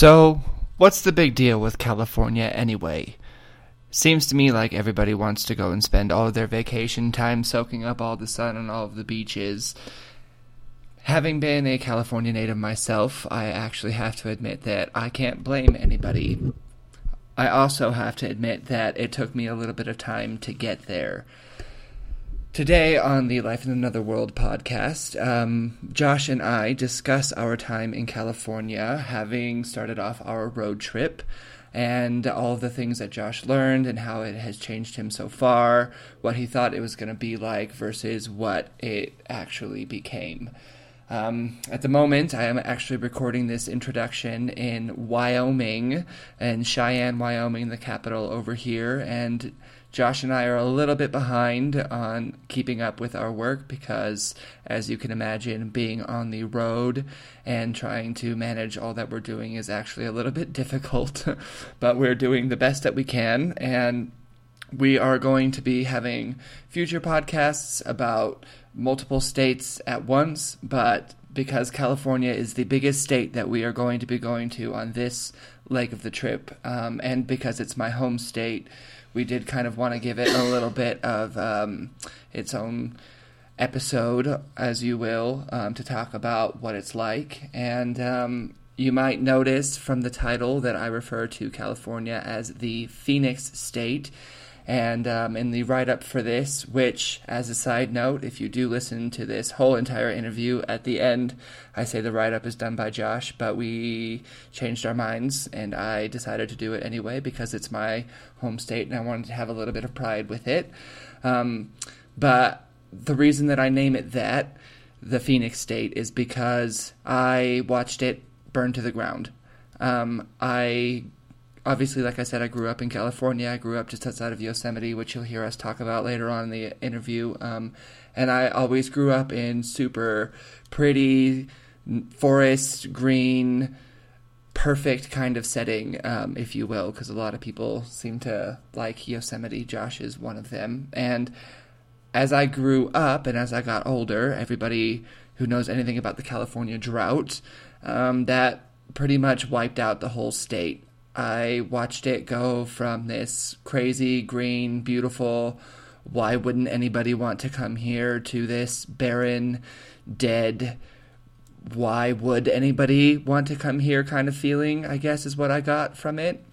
So, what's the big deal with California anyway? Seems to me like everybody wants to go and spend all of their vacation time soaking up all the sun on all of the beaches. Having been a California native myself, I actually have to admit that I can't blame anybody. I also have to admit that it took me a little bit of time to get there. Today on the Life in Another World podcast, um, Josh and I discuss our time in California, having started off our road trip, and all of the things that Josh learned and how it has changed him so far, what he thought it was going to be like versus what it actually became. Um, at the moment, I am actually recording this introduction in Wyoming, and Cheyenne, Wyoming, the capital over here, and Josh and I are a little bit behind on keeping up with our work because, as you can imagine, being on the road and trying to manage all that we're doing is actually a little bit difficult. but we're doing the best that we can, and we are going to be having future podcasts about multiple states at once, but because California is the biggest state that we are going to be going to on this leg of the trip, um, and because it's my home state we did kind of want to give it a little bit of um, its own episode, as you will, um, to talk about what it's like. And um, you might notice from the title that I refer to California as the Phoenix State. And um, in the write up for this, which, as a side note, if you do listen to this whole entire interview at the end, I say the write up is done by Josh, but we changed our minds and I decided to do it anyway because it's my home state and I wanted to have a little bit of pride with it. Um, but the reason that I name it that, the Phoenix State, is because I watched it burn to the ground. Um, I obviously, like I said, I grew up in California. I grew up just outside of Yosemite, which you'll hear us talk about later on in the interview. Um, and I always grew up in super pretty forest, green, perfect kind of setting, um, if you will, because a lot of people seem to like Yosemite. Josh is one of them. And as I grew up and as I got older, everybody who knows anything about the California drought, um, that pretty much wiped out the whole state. I watched it go from this crazy, green, beautiful, why wouldn't anybody want to come here to this barren, dead, why would anybody want to come here kind of feeling, I guess, is what I got from it.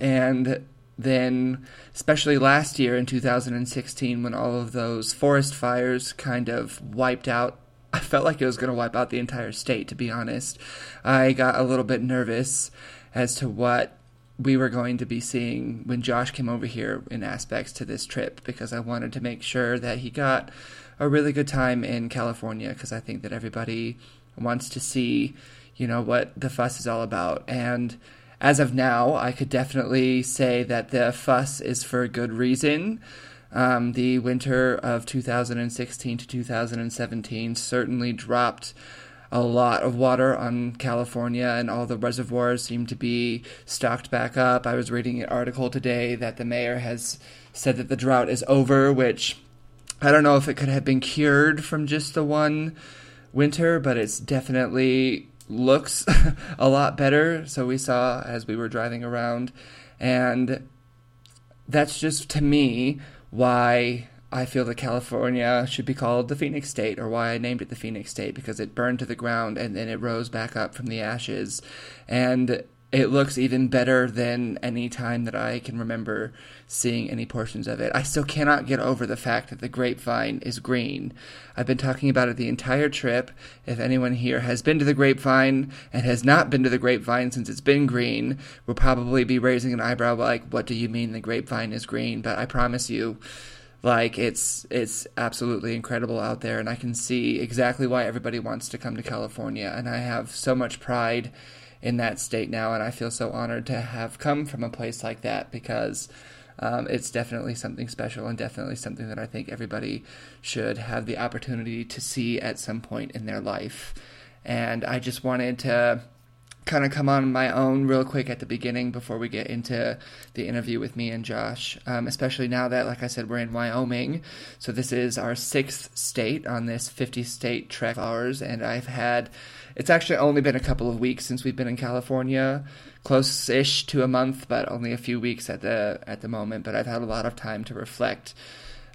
And then, especially last year in 2016, when all of those forest fires kind of wiped out, I felt like it was going to wipe out the entire state, to be honest. I got a little bit nervous as to what we were going to be seeing when Josh came over here in aspects to this trip because I wanted to make sure that he got a really good time in California because I think that everybody wants to see, you know, what the fuss is all about. And as of now, I could definitely say that the fuss is for a good reason. Um, the winter of 2016 to 2017 certainly dropped a lot of water on California, and all the reservoirs seem to be stocked back up. I was reading an article today that the mayor has said that the drought is over, which I don't know if it could have been cured from just the one winter, but it's definitely looks a lot better. So we saw as we were driving around, and that's just to me why I feel that California should be called the Phoenix State, or why I named it the Phoenix State, because it burned to the ground and then it rose back up from the ashes. And it looks even better than any time that I can remember seeing any portions of it. I still cannot get over the fact that the grapevine is green. I've been talking about it the entire trip. If anyone here has been to the grapevine and has not been to the grapevine since it's been green, will probably be raising an eyebrow like, What do you mean the grapevine is green? But I promise you, like it's it's absolutely incredible out there and I can see exactly why everybody wants to come to California and I have so much pride in that state now and I feel so honored to have come from a place like that because um, it's definitely something special and definitely something that I think everybody should have the opportunity to see at some point in their life. And I just wanted to kind of come on my own real quick at the beginning before we get into the interview with me and Josh, um, especially now that, like I said, we're in Wyoming. So this is our sixth state on this 50 state trek of ours, and I've had it's actually only been a couple of weeks since we've been in California, close-ish to a month, but only a few weeks at the at the moment. But I've had a lot of time to reflect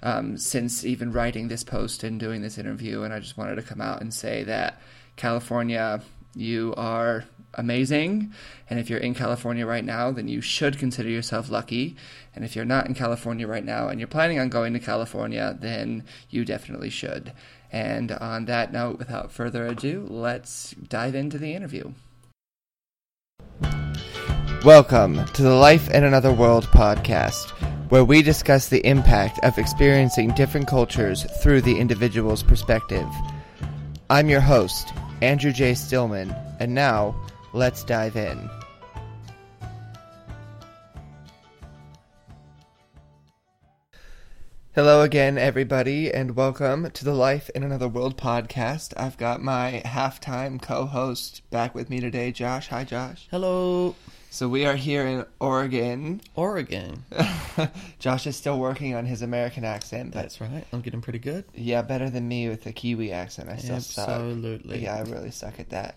um, since even writing this post and doing this interview, and I just wanted to come out and say that California, you are amazing. And if you're in California right now, then you should consider yourself lucky. And if you're not in California right now and you're planning on going to California, then you definitely should. And on that note, without further ado, let's dive into the interview. Welcome to the Life in Another World podcast, where we discuss the impact of experiencing different cultures through the individual's perspective. I'm your host, Andrew J. Stillman, and now let's dive in. Hello again, everybody, and welcome to the Life in Another World podcast. I've got my halftime co host back with me today, Josh. Hi, Josh. Hello, So, we are here in Oregon. Oregon. Josh is still working on his American accent, but That's right. I'm getting pretty good. yeah, better than me with the Kiwi accent. I still suck. Absolutely. Yeah, I really suck at that.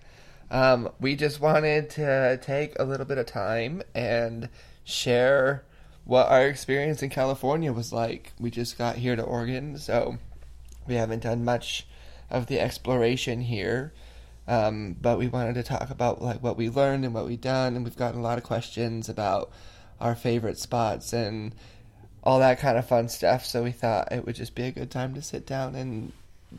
Um, we just wanted to take a little bit of time and share what our experience in California was like. We just got here to Oregon, so we haven't done much of the exploration here. Um, but we wanted to talk about like what we learned and what we've done, and we've gotten a lot of questions about our favorite spots and all that kind of fun stuff. So we thought it would just be a good time to sit down and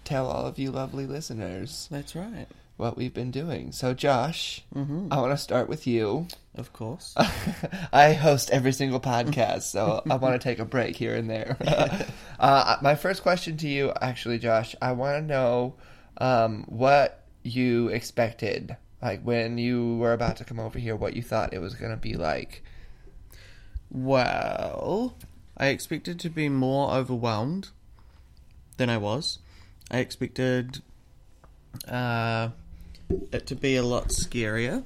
tell all of you lovely listeners That's right. What we've been doing. So, Josh, Mm-hmm. I want to start with you. Of course. I host every single podcast, so I want to take a break here and there. uh, my first question to you, actually, Josh, I want to know um, what you expected, like when you were about to come over here, what you thought it was going to be like. well, I expected to be more overwhelmed than I was. I expected uh, it to be a lot scarier,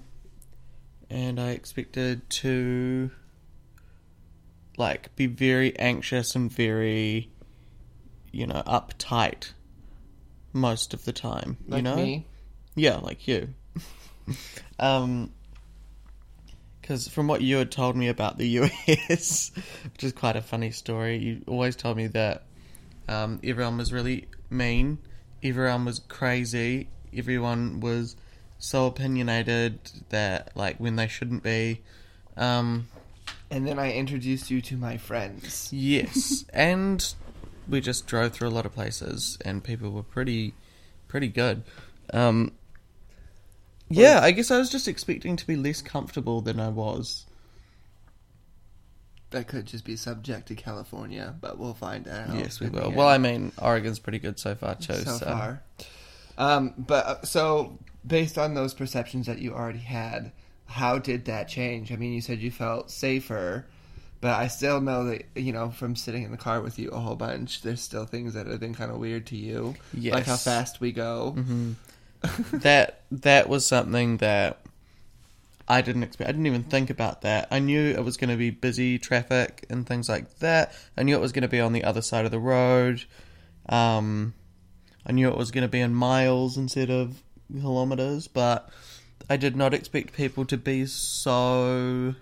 and I expected to like be very anxious and very, you know, uptight most of the time. Like you know, me. Yeah, like you. um, because from what you had told me about the US, which is quite a funny story, you always told me that um, everyone was really mean, everyone was crazy, everyone was so opinionated that like when they shouldn't be. Um, And then I introduced you to my friends. yes, and we just drove through a lot of places, and people were pretty, pretty good. Um, yeah, I guess I was just expecting to be less comfortable than I was. That could just be subject to California, but we'll find out. yes, we will. Well, I mean, Oregon's pretty good so far too. so, So, far. Um, but uh, so based on those perceptions that you already had, how did that change? I mean, you said you felt safer, but I still know that you know from sitting in the car with you a whole bunch, there's still things that have been kind of weird to you, like how fast we go. Mhm. that that was something that I didn't expect. I didn't even think about that. I knew it was going to be busy traffic and things like that. I knew it was going to be on the other side of the road. Um, I knew it was going to be in miles instead of kilometers, but I did not expect people to be so.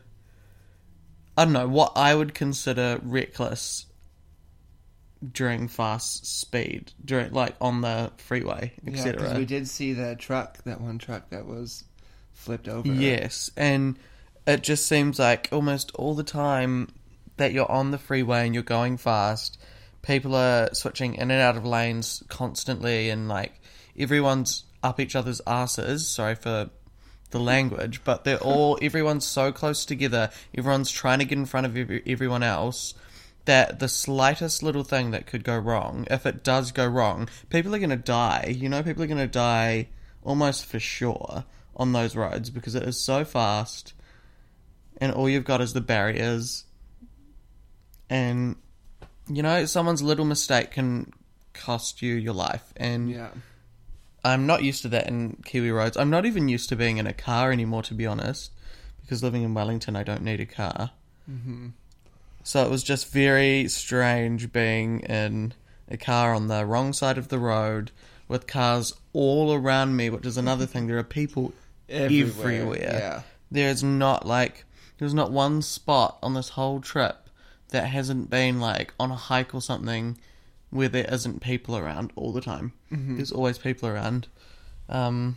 I don't know what I would consider reckless during fast speed, during like on the freeway, Yeah, etc. because we did see that truck, that one truck that was flipped over. Yes, and it just seems like almost all the time that you're on the freeway and you're going fast, people are switching in and out of lanes constantly, and like everyone's up each other's asses. Sorry for the language, but they're all everyone's so close together. Everyone's trying to get in front of every, everyone else. That the slightest little thing that could go wrong, if it does go wrong, people are going to die. You know, people are going to die almost for sure on those roads because it is so fast and all you've got is the barriers and you know someone's little mistake can cost you your life and Yeah. I'm not used to that in Kiwi roads. I'm not even used to being in a car anymore to be honest because living in Wellington I don't need a car. hmm So it was just very strange being in a car on the wrong side of the road with cars all around me, which is another thing. There are people everywhere. Yeah. There's not like there's not one spot on this whole trip that hasn't been like on a hike or something where there isn't people around all the time. Mm-hmm. There's always people around. Um,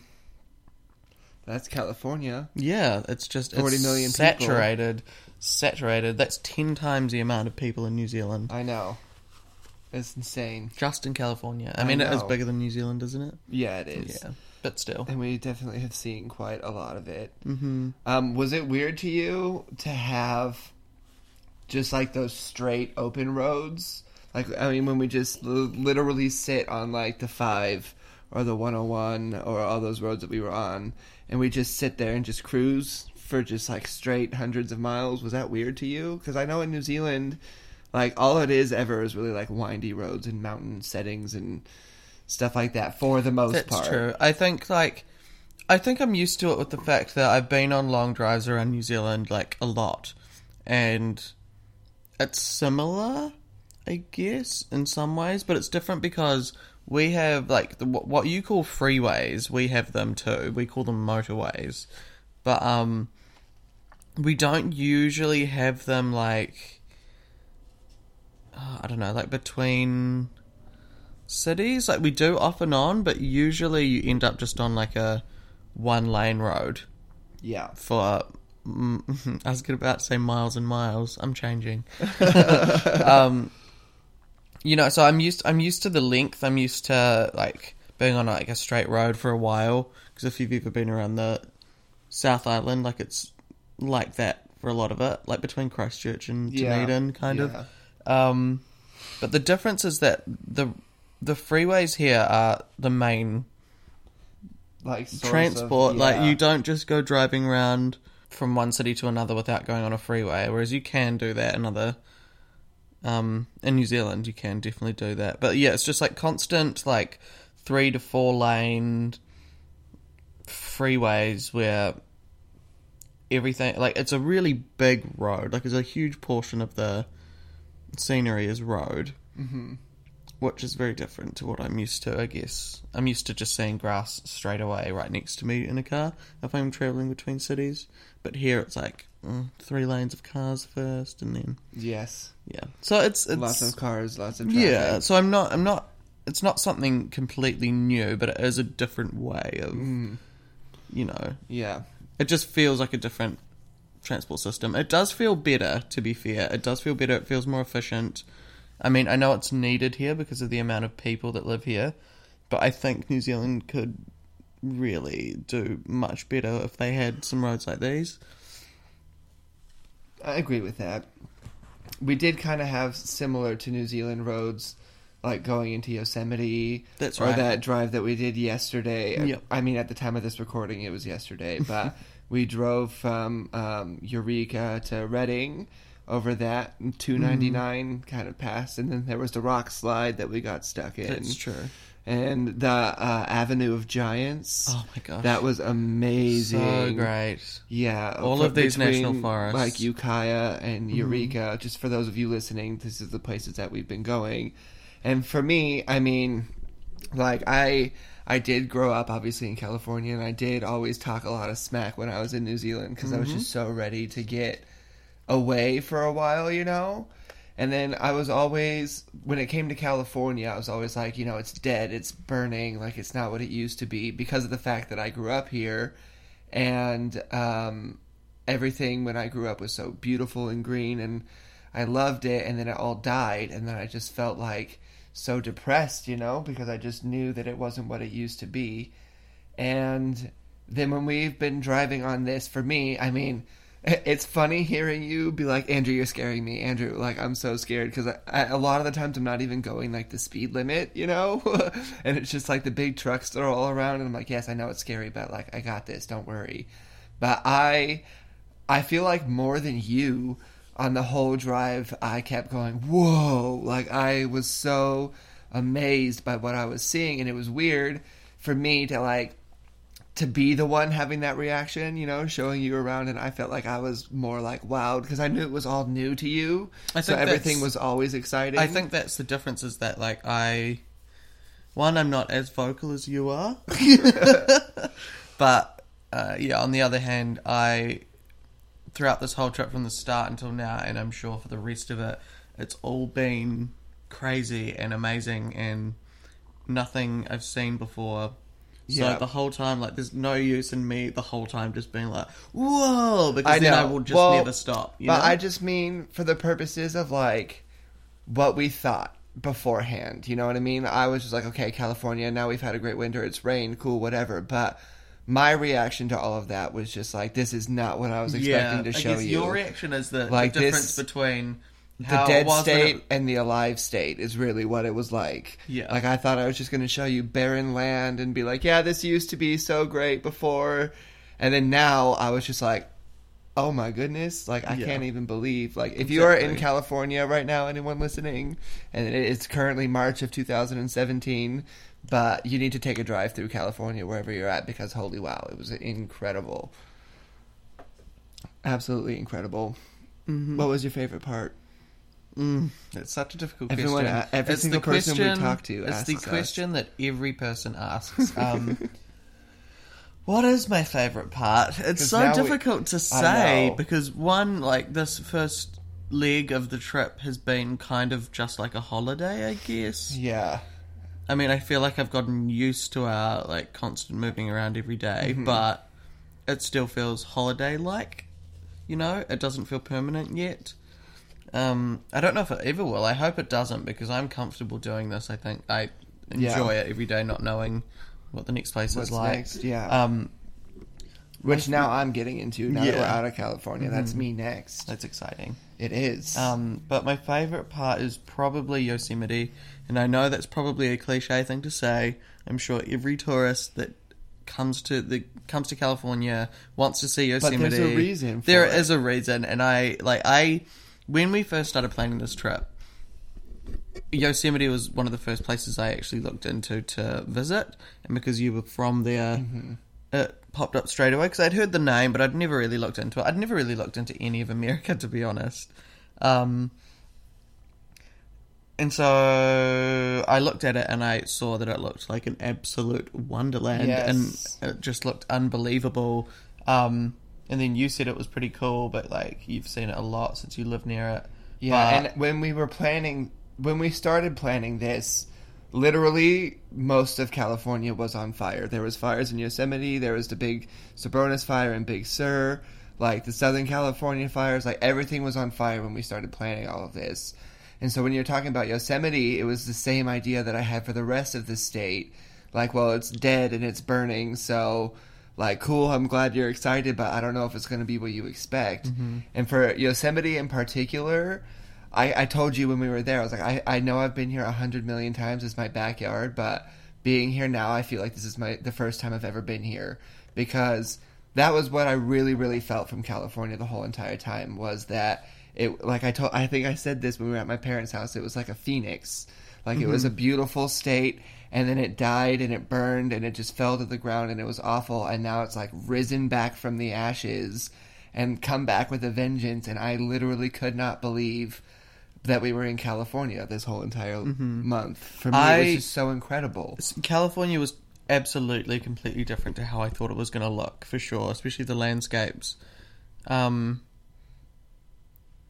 That's California. yeah, it's just 40 it's million people. saturated. Saturated. That's ten times the amount of people in New Zealand. I know. It's insane. Just in California. I, I mean, it is bigger than New Zealand, isn't it? Yeah, it is. Yeah, but still. And we definitely have seen quite a lot of it. hmm Um, was it weird to you to have just like those straight open roads? Like, I mean, when we just l- literally sit on like the five or the 101 or all those roads that we were on, and we just sit there and just cruise for just like straight hundreds of miles. Was that weird to you? Because I know in New Zealand, like all it is ever is really like windy roads and mountain settings and stuff like that for the most That's part. true. I think like I think I'm used to it with the fact that I've been on long drives around New Zealand like a lot, and it's similar, I guess, in some ways, but it's different because we have like the, what you call freeways. We have them too. We call them motorways, but um, we don't usually have them like. uh, I don't know, like between cities. Like we do off and on, but usually you end up just on like a one lane road Yeah. for. Mm, I was about to say miles and miles. I'm changing. um, you know, so I'm used. I'm used to the length. I'm used to like being on like a straight road for a while. Because if you've ever been around the South Island, like it's like that for a lot of it, like between Christchurch and Yeah. Dunedin, kind Yeah. of. Um, but the difference is that the the freeways here are the main Like source of- transport. Like you don't just go driving around from one city to another without going on a freeway. Whereas you can do that in other. Um, in New Zealand, you can definitely do that. But yeah, it's just like constant, like three to four lane freeways where everything, like it's a really big road. Like it's a huge portion of the scenery is road Mhm. Which is very different to what I'm used to, I guess. I'm used to just seeing grass straight away right next to me in a car if I'm traveling between cities. But here it's like mm, three lanes of cars first, and then Yes. yeah. So it's it's lots of cars, lots of traffic. yeah. So I'm not I'm not. It's not something completely new, but it is a different way of Mm, you know. yeah. It just feels like a different transport system. It does feel better, to be fair. It does feel better. It feels more efficient. I mean, I know it's needed here because of the amount of people that live here, but I think New Zealand could really do much better if they had some roads like these. I agree with that. We did kind of have similar to New Zealand roads, like going into Yosemite. That's or that drive that we did yesterday. Yep. I mean, at the time of this recording, it was yesterday, but we drove from um, Eureka to Redding over that 299 Mm-hmm. kind of passed, and then there was the rock slide that we got stuck in. That's true. And the uh, Avenue of Giants. Oh my gosh. That was amazing. so great. Yeah, All of these national forests. like Ukiah and Mhm. Eureka. Just for those of you listening, this is the places that we've been going. And for me, I mean, like I, I did grow up obviously in California, and I did always talk a lot of smack when I was in New Zealand because I was Mhm. just so ready to get away for a while, you know. And then I was always, when it came to California, I was always like, you know, it's dead, it's burning, like it's not what it used to be because of the fact that I grew up here and um, everything when I grew up was so beautiful and green and I loved it. And then it all died. And then I just felt like so depressed, you know, because I just knew that it wasn't what it used to be. And then when we've been driving on this, for me, I mean, it's funny hearing you be like, Andrew, you're scaring me. Andrew, like, I'm so scared because a lot of the times I'm not even going like the speed limit, you know? and it's just like the big trucks that are all around. And I'm like, yes, I know it's scary, but like, I got this. Don't worry. But I, I feel like more than you on the whole drive, I kept going, whoa. Like, I was so amazed by what I was seeing. And it was weird for me to like, to be the one having that reaction, you know, showing you around, and I felt like I was more like wowed because I knew it was all new to you. I so everything was always exciting. I think that's the difference is that like I one, I'm not as vocal as you are, but uh, yeah. On the other hand, I throughout this whole trip from the start until now, and I'm sure for the rest of it, it's all been crazy and amazing and nothing I've seen before. Yeah. So the whole time, like, there's no use in me the whole time just being like, "Whoa!" because I then I know. will just Well, never stop. You but know? I just mean for the purposes of like what we thought beforehand. You know what I mean? I was just like, okay, California. Now we've had a great winter. It's rain, cool, whatever. But my reaction to all of that was just like, this is not what I was expecting to I show guess you. Your reaction is the, Like the this- difference between the dead it was when state it- and the alive state is really what it was like. Yeah. Like I thought I was just going to show you barren land and be like, yeah, this used to be so great before, and then now I was just like, oh my goodness, like I Yeah. can't even believe. Like if you are in California right now, anyone listening, and it's currently March of 2017. But you need to take a drive through California wherever you're at because holy wow, it was incredible. Absolutely incredible. Mm-hmm. What was your favorite part? Mm, it's such a difficult Everyone- question. uh, every it's single person we talk to asks. It's the asks us. question that every person asks. Um, what is my favorite part? It's so now we- difficult to say because one, like this first leg of the trip has been kind of just like a holiday, I guess. Yeah. I mean, I feel like I've gotten used to our like constant moving around every day, Mm-hmm. but it still feels holiday like. You know, it doesn't feel permanent yet. Um, I don't know if it ever will. I hope it doesn't because I'm comfortable doing this. I think I enjoy Yeah. it every day, not knowing what the next place What's is like. next? Yeah. Um, Which now I'm getting into now that we're Mm-hmm. out of California. That's me next. that's exciting. It is. Um, but my favorite part is probably Yosemite, and I know that's probably a cliche thing to say. I'm sure every tourist that comes to the comes to California wants to see Yosemite. But there's a reason for There is a reason, and I like I when we first started planning this trip. Yosemite was one of the first places I actually looked into to visit, and because you were from there, Mm-hmm. it popped up straight away. Because I'd heard the name, but I'd never really looked into it. I'd never really looked into any of America, to be honest. Um, and so I looked at it and I saw that it looked like an absolute wonderland, Yes. and it just looked unbelievable. Um, and then you said it was pretty cool, but like you've seen it a lot since you live near it. yeah, But- and when we were planning, when we started planning this, literally most of California was on fire. There was fires in Yosemite. There was the big Soberanes fire in Big Sur. Like the Southern California fires, like everything was on fire when we started planning all of this. And so when you're talking about Yosemite, it was the same idea that I had for the rest of the state. Like, well, it's dead and it's burning, so like cool, I'm glad you're excited, but I don't know if it's going to be what you expect. Mm-hmm. And for Yosemite in particular, I, I told you when we were there, I was like, I, I know I've been here a hundred million times. It's my backyard, but being here now, I feel like this is my the first time I've ever been here because that was what I really, really felt from California the whole entire time was that it like I told I think I said this when we were at my parents' house. It was like a phoenix, like it was a beautiful state, and then it died and it burned and it just fell to the ground and it was awful. And now it's like risen back from the ashes and come back with a vengeance. And I literally could not believe that we were in California this whole entire month. For me, it was just so incredible. California was absolutely completely different to how I thought it was going to look, for sure, especially the landscapes. Um,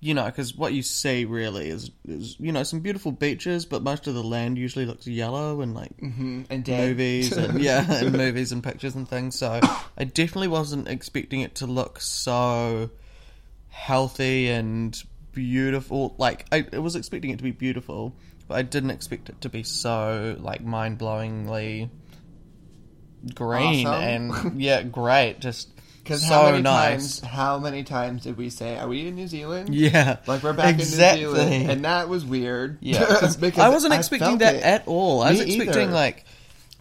you know, because what you see really is, is, you know, some beautiful beaches, but most of the land usually looks yellow and like hmm And dead. movies and yeah, and movies and pictures and things. So I definitely wasn't expecting it to look so healthy and beautiful. Like I, I was expecting it to be beautiful, but I didn't expect it to be so like mind blowingly green Awesome. and yeah, great. Just Because so how many nice. times? How many times did we say, "Are we in New Zealand?" Yeah, Like we're back exactly. in New Zealand, and that was weird. Yeah, Because I wasn't expecting felt that it. at all. I was Me expecting either. like,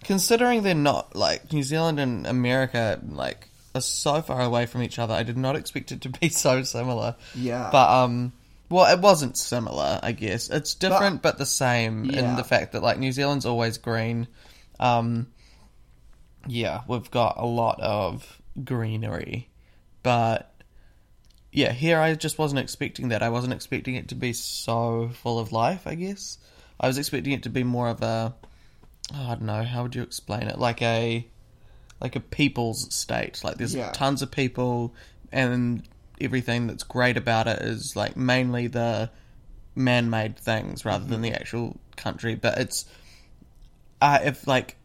considering they're not like New Zealand and America, like are so far away from each other. I did not expect it to be so similar. Yeah. but um, well, it wasn't similar. I guess it's different, but, the same in the fact that like New Zealand's always green. Um, yeah, we've got a lot of greenery, but yeah, here I just wasn't expecting that. I wasn't expecting it to be so full of life, I guess. I was expecting it to be more of a oh, I don't know how would you explain it like a like a people's state. Like there's Yeah. tons of people, and everything that's great about it is like mainly the man-made things rather than Mm-hmm. the actual country. But it's uh, if like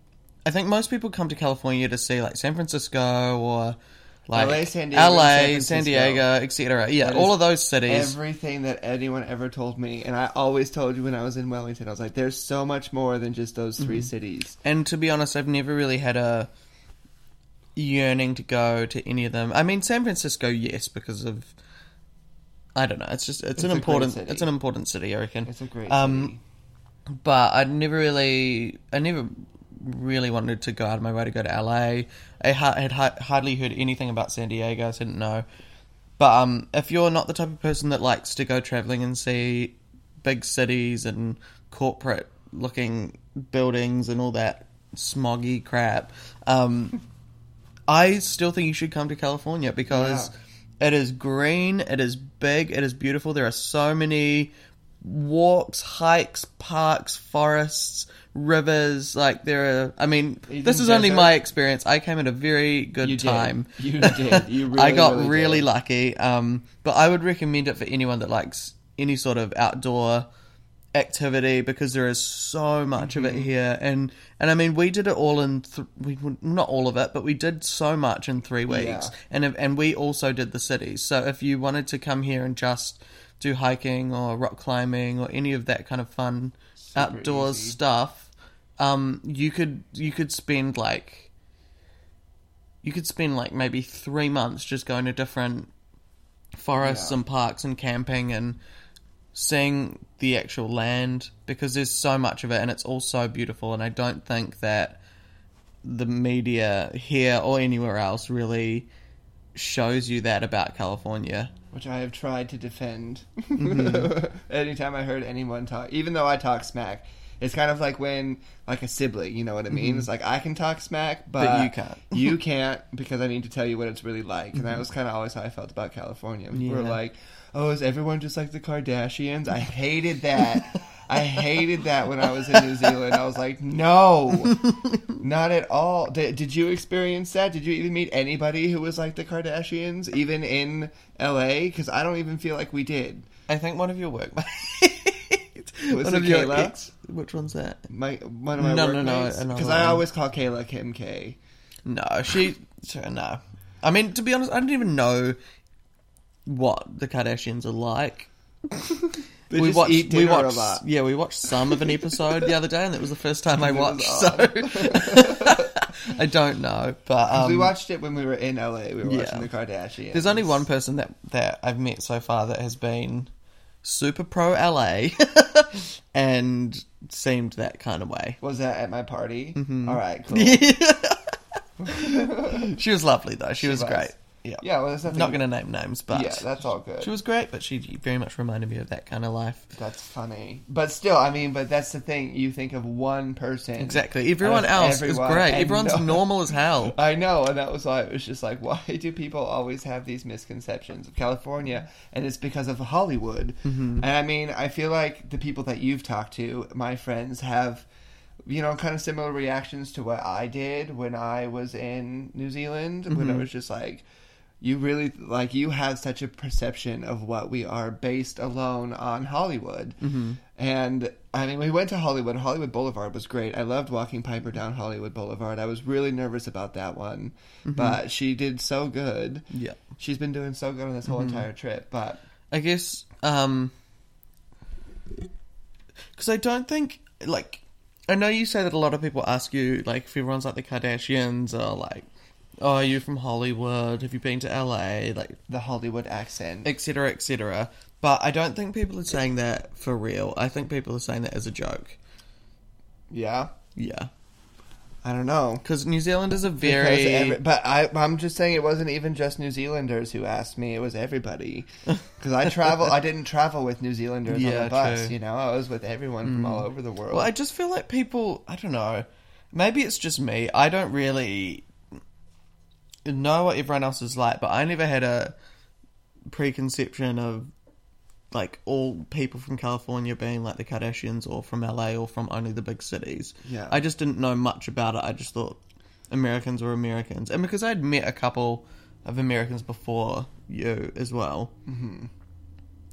I think most people come to California to see like San Francisco or like LA, San Diego, LA, San San, Diego, etc. Yeah, That all of those cities. Everything that anyone ever told me, and I always told you when I was in Wellington, I was like, "There's so much more than just those 3 cities." And to be honest, I've never really had a yearning to go to any of them. I mean, San Francisco, yes, because of I don't know. It's just it's, It's an important it's an important city, I reckon. It's a great Um, city. But I never really I never really wanted to go out of my way to go to LA. I had hardly heard anything about San Diego. I didn't know. But um, if you're not the type of person that likes to go traveling and see big cities and corporate looking buildings and all that smoggy crap, um, I still think you should come to California because it is green, it is big, it is beautiful. There are so many walks, hikes, parks, forests, rivers. Like there are. I mean, Even this is only my experience. I came at a very good You did. time. You did. You I got really really, did. lucky. Um, but I would recommend it for anyone that likes any sort of outdoor activity because there is so much of Mm-hmm. it here and and I mean we did it all in th- we not all of it but we did so much in 3 weeks Yeah. and if, and we also did the cities so if you wanted to come here and just do hiking or rock climbing or any of that kind of fun Super outdoors easy. stuff um you could you could spend like you could spend like maybe 3 months just going to different forests Yeah. and parks and camping and seeing the actual land because there's so much of it and it's all so beautiful and I don't think that the media here or anywhere else really shows you that about California. which I have tried to defend. Mm-hmm. Anytime I heard anyone talk, even though I talk smack, it's kind of like when, like a sibling, you know what I mean? It's like I can talk smack, but, Mm-hmm. But you can't. you can't because I need to tell you what it's really like. And that was kind of always how I felt about California. Were Mm-hmm. Like, "Oh, is everyone just like the Kardashians?" I hated that. I hated that when I was in New Zealand. I was like, "No, not at all." Did, did you experience that? Did you even meet anybody who was like the Kardashians, even in LA? Because I don't even feel like we did. I think one of your workmates one it of your Kayla? ex which one's that? My one of my No, no, no, another Because I one. always call Kayla Kim K. No, she no. I mean, to be honest, I don't even know what the Kardashians are like. They just eat we dinner watched, a lot. Yeah, we watched some of an episode the other day, and it was the first time I watched. So I don't know, but um, we watched it when we were in LA. We were yeah. watching the Kardashians. There's only one person that that I've met so far that has been super pro LA and seemed that kind of way. Was that at my party? Mm-hmm. All right, cool. she was lovely though. She, was, was. great. Yeah. Yeah, well, nothing. Not going to name names, but Yeah, that's all good. she was great. But she very much reminded me of that kind of life. That's funny, but still, I mean, but that's the thing. You think of one person, Exactly. Everyone else everyone, is great. Everyone's no- normal as hell. I know, and that was why it was just like, why do people always have these misconceptions of California? And it's because of Hollywood. Mm-hmm. And I mean, I feel like the people that you've talked to, my friends, have, you know, kind of similar reactions to what I did when I was in New Zealand, when Mm-hmm. it was just like, you really like you have such a perception of what we are based alone on Hollywood. Mm-hmm. And I mean, we went to Hollywood. Hollywood Boulevard was great. I loved walking Piper down Hollywood Boulevard. I was really nervous about that one, but she did so good. Yeah. She's been doing so good on this whole entire trip. But I guess um because I don't think like I know you say that a lot of people ask you like if everyone's like the Kardashians or like oh are you from Hollywood have you been to LA like the Hollywood accent. etc etc but I don't think people are saying that for real I think people are saying that as a joke yeah, yeah I don't know. because New Zealand is a Because very every- but I, I'm just saying it wasn't even just New Zealanders who asked me; it was everybody. Because I travel, I didn't travel with New Zealanders on Yeah, the bus. true. Mm. You know, I was with everyone from all over the world. Well, I just feel like people. I don't know. Maybe it's just me. I don't really know what everyone else is like, but I never had a preconception of like all people from California being like the Kardashians or from LA or from only the big cities. Yeah. I just didn't know much about it. I just thought Americans were Americans, and because I'd met a couple of Americans before you as well, Mm-hmm.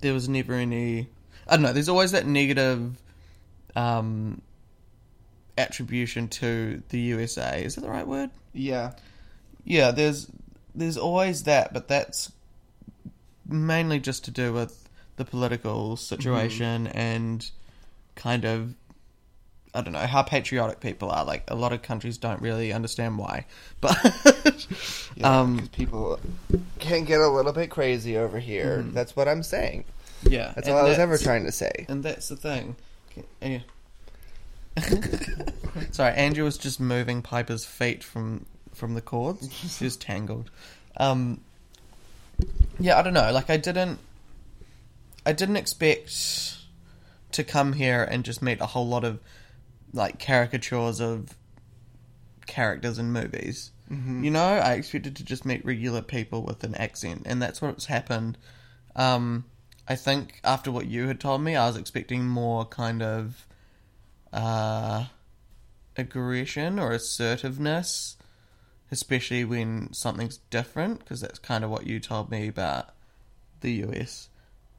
there was never any. I don't know. There's always that negative um, attribution to the USA. Is that the right word? Yeah. Yeah. There's there's always that, but that's mainly just to do with the political situation and kind of I don't know how patriotic people are. Like a lot of countries don't really understand why, but Yeah, Um, people can get a little bit crazy over here. That's what I'm saying. yeah, That's all I was ever trying to say. And that's the thing. Sorry, Andrew was just moving Piper's feet from from the cords. She was tangled. Um, yeah, I don't know. Like, I didn't, I didn't expect to come here and just meet a whole lot of like caricatures of characters in movies. You know, I expected to just meet regular people with an accent, and that's what's happened. Um, I think after what you had told me, I was expecting more kind of uh, aggression or assertiveness, especially when something's different, because that's kind of what you told me about the US.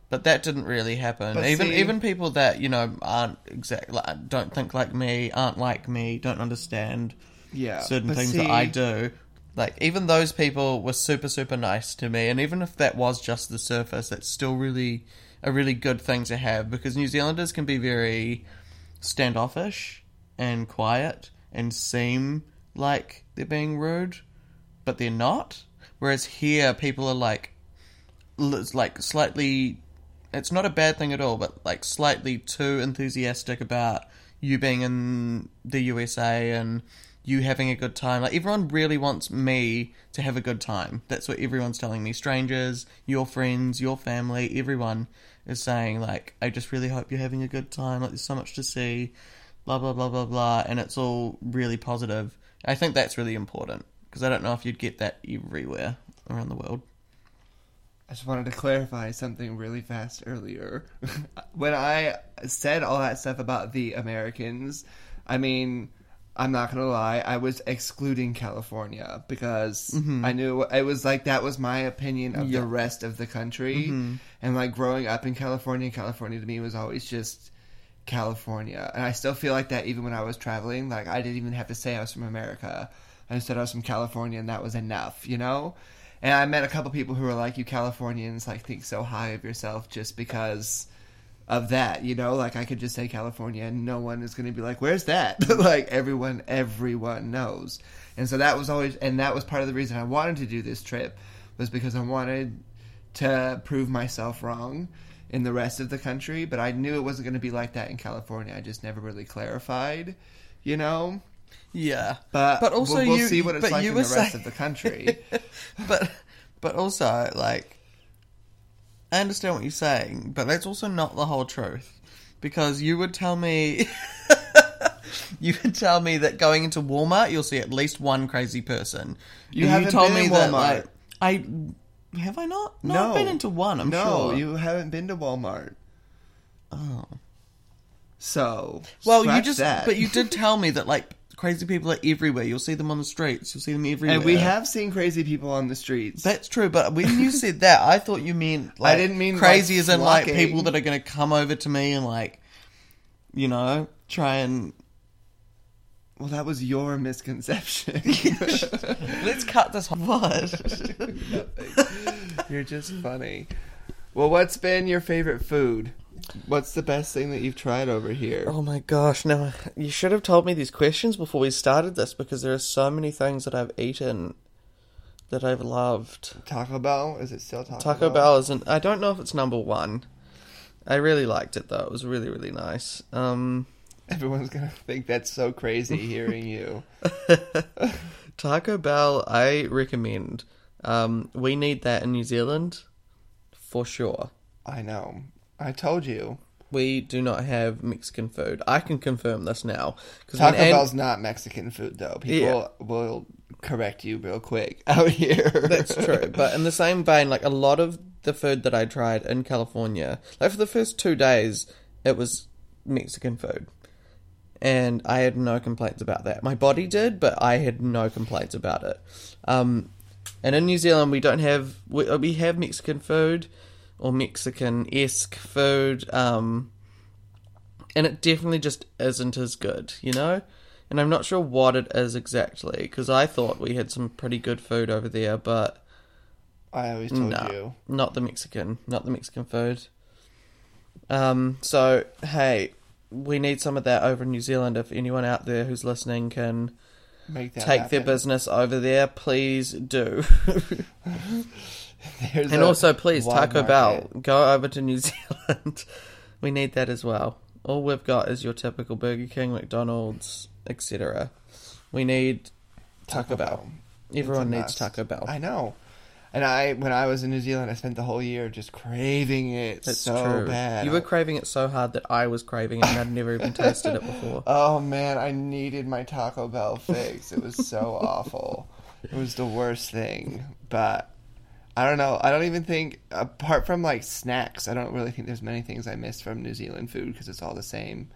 But that didn't really happen. But even see- even people that you know aren't exactly don't think like me, aren't like me, don't understand Yeah. certain things see, that I do. Like even those people were super super nice to me, and even if that was just the surface, that's still really a really good thing to have because New Zealanders can be very standoffish and quiet and seem like they're being rude, but they're not. Whereas here, people are like, like slightly. It's not a bad thing at all, but like slightly too enthusiastic about you being in the USA and you having a good time. Like everyone really wants me to have a good time. That's what everyone's telling me. Strangers, your friends, your family, everyone is saying like, I just really hope you're having a good time. Like there's so much to see, blah blah blah blah blah, and it's all really positive. I think that's really important because I don't know if you'd get that everywhere around the world. I just wanted to clarify something really fast earlier. when I said all that stuff about the Americans, I mean, I'm not gonna lie, I was excluding California because mm-hmm. I knew it was like that was my opinion of Yeah. the rest of the country, mm-hmm. and like growing up in California, California to me was always just California, and I still feel like that even when I was traveling. Like I didn't even have to say I was from America. I just said I was from California, and that was enough, you know. And I met a couple people who were like, "You Californians like think so high of yourself just because of that, you know? Like I could just say California, and no one is going to be like, "Where's that?" like everyone, everyone knows. And so that was always, and that was part of the reason I wanted to do this trip was because I wanted to prove myself wrong in the rest of the country, but I knew it wasn't going to be like that in California. I just never really clarified, you know. Yeah, But but also we'll, we'll you see what it's like you in the rest saying- of the country. but but also like I understand what you're saying, but that's also not the whole truth. Because you would tell me you would tell me that going into Walmart you'll see at least one crazy person. You haven't told me in that Walmart. like I have I not? No, I've been into one, I'm no, sure. you haven't been to Walmart. Oh. So Well, you just that. but you did tell me that like crazy people are everywhere. You'll see them on the streets. You'll see them everywhere. and we have seen crazy people on the streets. That's true, but when you said that, I thought you meant like didn't mean, crazy like, as in like people that are going to come over to me and like, you know, try and well, that was your misconception. let's cut this. What? You're just funny. Well, what's been your favorite food? What's the best thing that you've tried over here? oh my gosh! No, you should have told me these questions before we started this because there are so many things that I've eaten that I've loved. Taco Bell? Is it still Taco, Bell? Taco Bell isn't. I don't know if it's number one. I really liked it though. It was really really nice. Um, Everyone's gonna think that's so crazy hearing you. Taco Bell, I recommend. Um, we need that in New Zealand for sure. I know. I told you. We do not have Mexican food. I can confirm this now. Taco An- Bell's not Mexican food, though. People Yeah. will correct you real quick out here. That's true. But in the same vein, like a lot of the food that I tried in California, like for the first two days, it was Mexican food. And I had no complaints about that. My body did, but I had no complaints about it. Um, and in New Zealand, we don't have we, we have Mexican food or Mexican esque food, um, and it definitely just isn't as good, you know. And I'm not sure what it is exactly because I thought we had some pretty good food over there, but I always told no, you. not the Mexican, not the Mexican food. Um. So hey, we need some of that over in New Zealand. If anyone out there who's listening can Make that take their business over there, please do. And also, please Taco Bell, go over to New Zealand. we need that as well. All we've got is your typical Burger King, McDonald's, etc. We need Taco, Bell. Everyone needs must. Taco Bell. I know. And I, when I was in New Zealand, I spent the whole year just craving it That's so true. bad. You were craving it so hard that I was craving it and I'd never even tasted it before. Oh man, I needed my Taco Bell fix. It was so awful. It was the worst thing. But I don't know. I don't even think, apart from like snacks, I don't really think there's many things I missed from New Zealand food because it's all the same.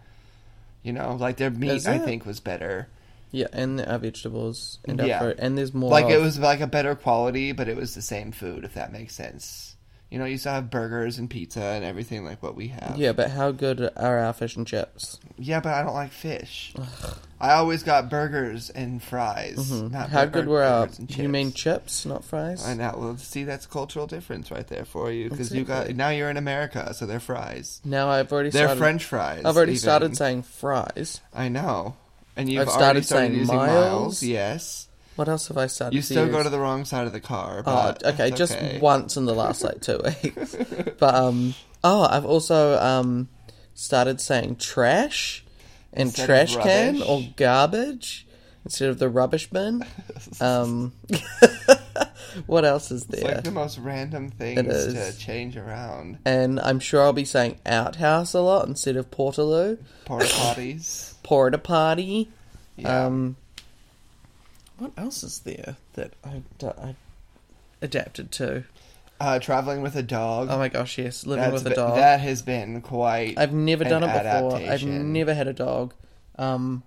You know, like their meat, I think, was better. Yeah, and our vegetables and Yeah. fruit, and there's more. Like it was like a better quality, but it was the same food, if that makes sense. You know, you still have burgers and pizza and everything like what we have. Yeah, but how good are our fish and chips? Yeah, but I don't like fish. I always got burgers and fries. Mm-hmm. How bur- good were our? You mean chips. not fries? I know. Well, see, that's a cultural difference right there for you because you got now you're in America, so they're fries. Now I've already They're started. French fries. I've already even. started saying fries. I know, and you've I've already started started saying using miles. miles. Yes, What else have I started? you still go to the wrong side of the car. Oh, okay, just okay. once in the last like two weeks. but um, oh, I've also um started saying trash and Instead trash can or garbage instead of the rubbish bin. Um, what else is It's there? like the most random things is. to change around. and I'm sure I'll be saying outhouse a lot instead of portaloo. Porta potties. Porta potty. Yeah. Um, what else is there that I, I adapted to? uh, traveling with a dog. Oh my gosh, yes, living That's with a dog. That has been quite. I've never done it before. I've adaptation. never had a dog. Um,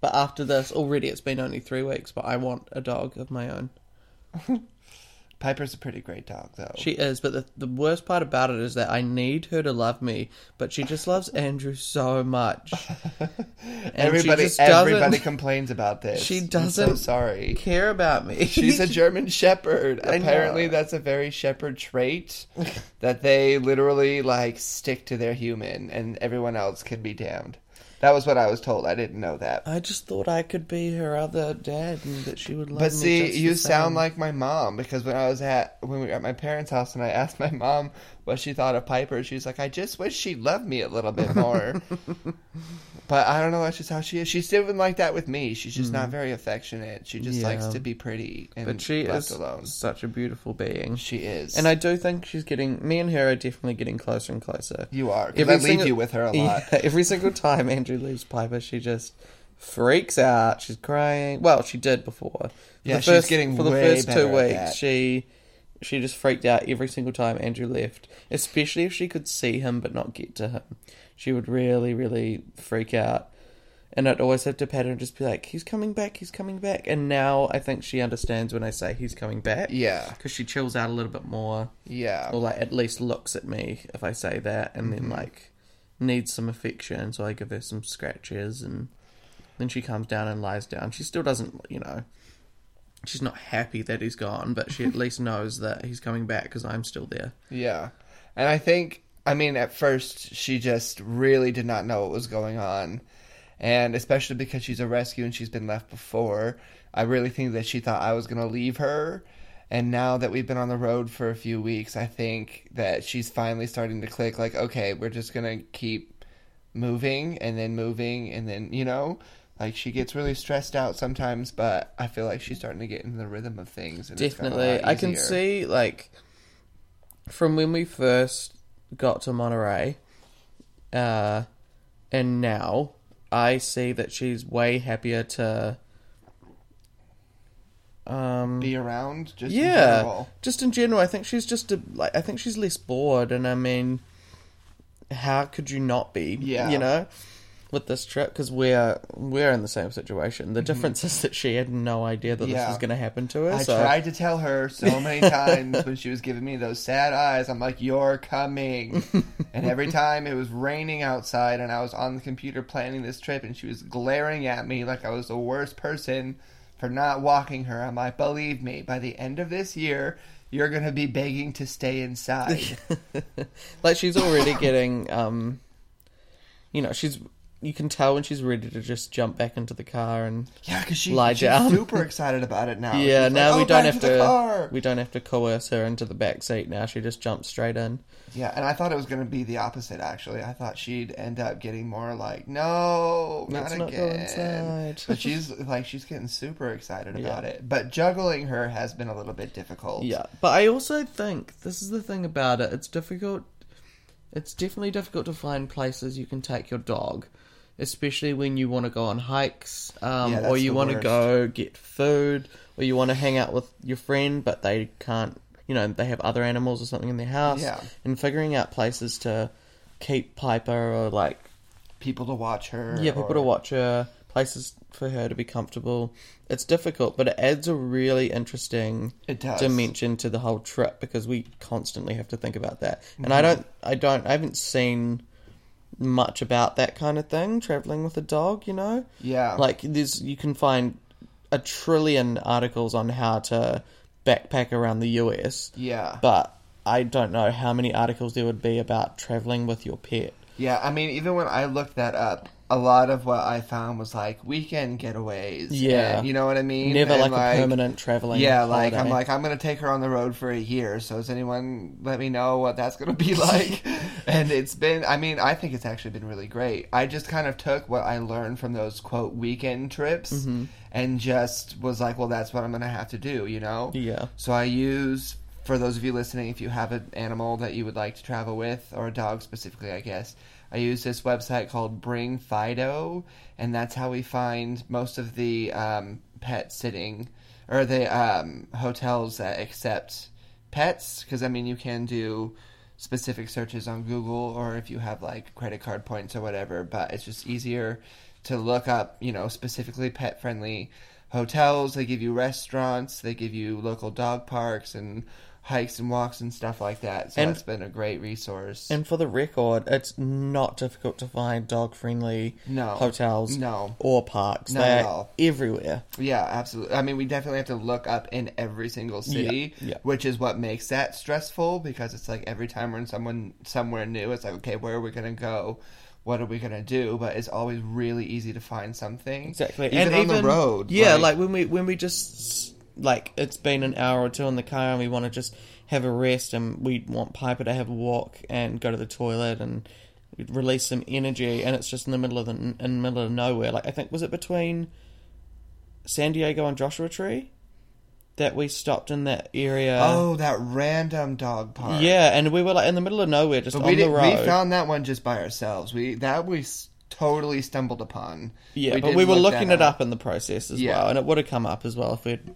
but after this, already it's been only three weeks, but I want a dog of my own. Piper's a pretty great dog, though. She is, but the, the worst part about it is that I need her to love me, but she just loves Andrew so much. And everybody, she just doesn't everybody complains about this. She I'm doesn't so sorry. care about me. She's a German Shepherd. Apparently, that's a very Shepherd trait that they literally like stick to their human, and everyone else can be damned. That was what I was told. I didn't know that. I just thought I could be her other dad and that she would love But me. But see, you sound like my mom because when I was at when we were at my parents' house and I asked my mom what she thought of Piper, she was like, "I just wish she loved me a little bit more." but I don't know. That's just how she is. She's even like that with me. She's just not mm. very affectionate. She just. Yeah. likes to be pretty and But she left is alone. such a beautiful being. She is, And I do think she's getting. Me and her are definitely getting closer and closer. you are I leave single- you with her a lot. Yeah, every single time Andrew leaves Piper, she just freaks out. She's crying. Well, she did before. For Yeah, the she's first, getting for the way first better two at weeks. that. She she just freaked out every single time Andrew left, especially if she could see him but not get to him. She would really, really freak out. And I'd always have to pat her and just be like, "He's coming back. He's coming back." And now I think she understands when I say he's coming back. Yeah, because she chills out a little bit more yeah. or like at least looks at me if I say that, and Mm-hmm. then like needs some affection, so I give her some scratches, and then she comes down and lies down. She still doesn't, you know, she's not happy that he's gone, but she at least knows that he's coming back because I'm still there. Yeah. And I think, I mean, at first, she just really did not know what was going on. And especially because she's a rescue and she's been left before, I really think that she thought I was going to leave her. And now that we've been on the road for a few weeks, I think that she's finally starting to click like, okay, we're just going to keep moving and then moving and then, you know, like she gets really stressed out sometimes, but I feel like she's starting to get into the rhythm of things. And it's gotten a Definitely, I can see like from when we first got to Monterey, uh, and now I see that she's way happier to Um, be around. Just in yeah, general. just in general, I think she's just a, like I think she's less bored, and I mean, how could you not be? Yeah. you know, with this trip because we're we're in the same situation. The difference is that she had no idea that Mm-hmm. Yeah. this was going to happen to her. I so tried to tell her so many times when she was giving me those sad eyes. I'm like, "You're coming," and every time it was raining outside, and I was on the computer planning this trip, and she was glaring at me like I was the worst person for not walking her. I'm like, "Believe me, by the end of this year, you're gonna be begging to stay inside." like she's already getting um, you know, she's you can tell when she's ready to just jump back into the car and yeah, because she, Lie she's down. super excited about it now. yeah. She's Now like, we "Oh, don't have to we don't have to coerce her into the back seat now. She just jumps straight in. Yeah, and I thought it was going to be the opposite. Actually, I thought she'd end up getting more like, "No, not Let's not again." But she's like, she's getting super excited Yeah. about it. But juggling her has been a little bit difficult. Yeah, but I also think this is the thing about it. It's difficult. It's definitely difficult to find places you can take your dog, especially when you want to go on hikes, um, Yeah, or you want to go get food, or you want to hang out with your friend, but they can't. You know, they have other animals or something in their house. Yeah. and figuring out places to keep Piper or like people to watch her. yeah, people or- to watch her, places for her to be comfortable. It's difficult, but it adds a really interesting dimension to the whole trip because we constantly have to think about that. And Mm-hmm. I don't, I don't, I haven't seen much about that kind of thing traveling with a dog. You know, Yeah, like there's you can find a trillion articles on how to backpack around the US, yeah, but I don't know how many articles there would be about traveling with your pet. yeah. I mean, even when I looked that up, a lot of what I found was like weekend getaways. Yeah. and you know what I mean. Never And, like, a permanent traveling. Yeah, like I'm like I'm gonna take her on the road for a year. So does anyone let me know what that's gonna be like? and it's been, I mean, I think it's actually been really great. I just kind of took what I learned from those quote weekend trips Mm-hmm. and just was like, well, that's what I'm gonna have to do, you know? Yeah. So I use for those of you listening, if you have an animal that you would like to travel with, or a dog specifically, I guess, I use this website called Bring Fido, and that's how we find most of the um, pet sitting or the um, hotels that accept pets. Because I mean, you can do specific searches on Google, or if you have like credit card points or whatever. But it's just easier to look up, you know, specifically pet friendly hotels. They give you restaurants. They give you local dog parks and hikes and walks and stuff like that. So And- it's been a great resource. And for the record, it's not difficult to find dog friendly No. hotels No. or parks. Not They're all. everywhere. Yeah, absolutely. I mean, we definitely have to look up in every single city, Yeah, yeah. which is what makes that stressful because it's like every time we're in someone somewhere new, it's like, okay, where are we gonna go? What are we gonna do? But it's always really easy to find something. Exactly. even and on the road. Yeah, like, when we when we just like it's been an hour or two in the car and we want to just have a rest and we want Piper to have a walk and go to the toilet and release some energy and it's just in the middle of the in the middle of nowhere. Like I think was it between San Diego and Joshua Tree that we stopped in that area. oh, that random dog park. Yeah, and we were like in the middle of nowhere, just but on we the road. We found that one just by ourselves. We that we totally stumbled upon. yeah, but we were look looking it up in the process as Yeah. well, and it would have come up as well if we'd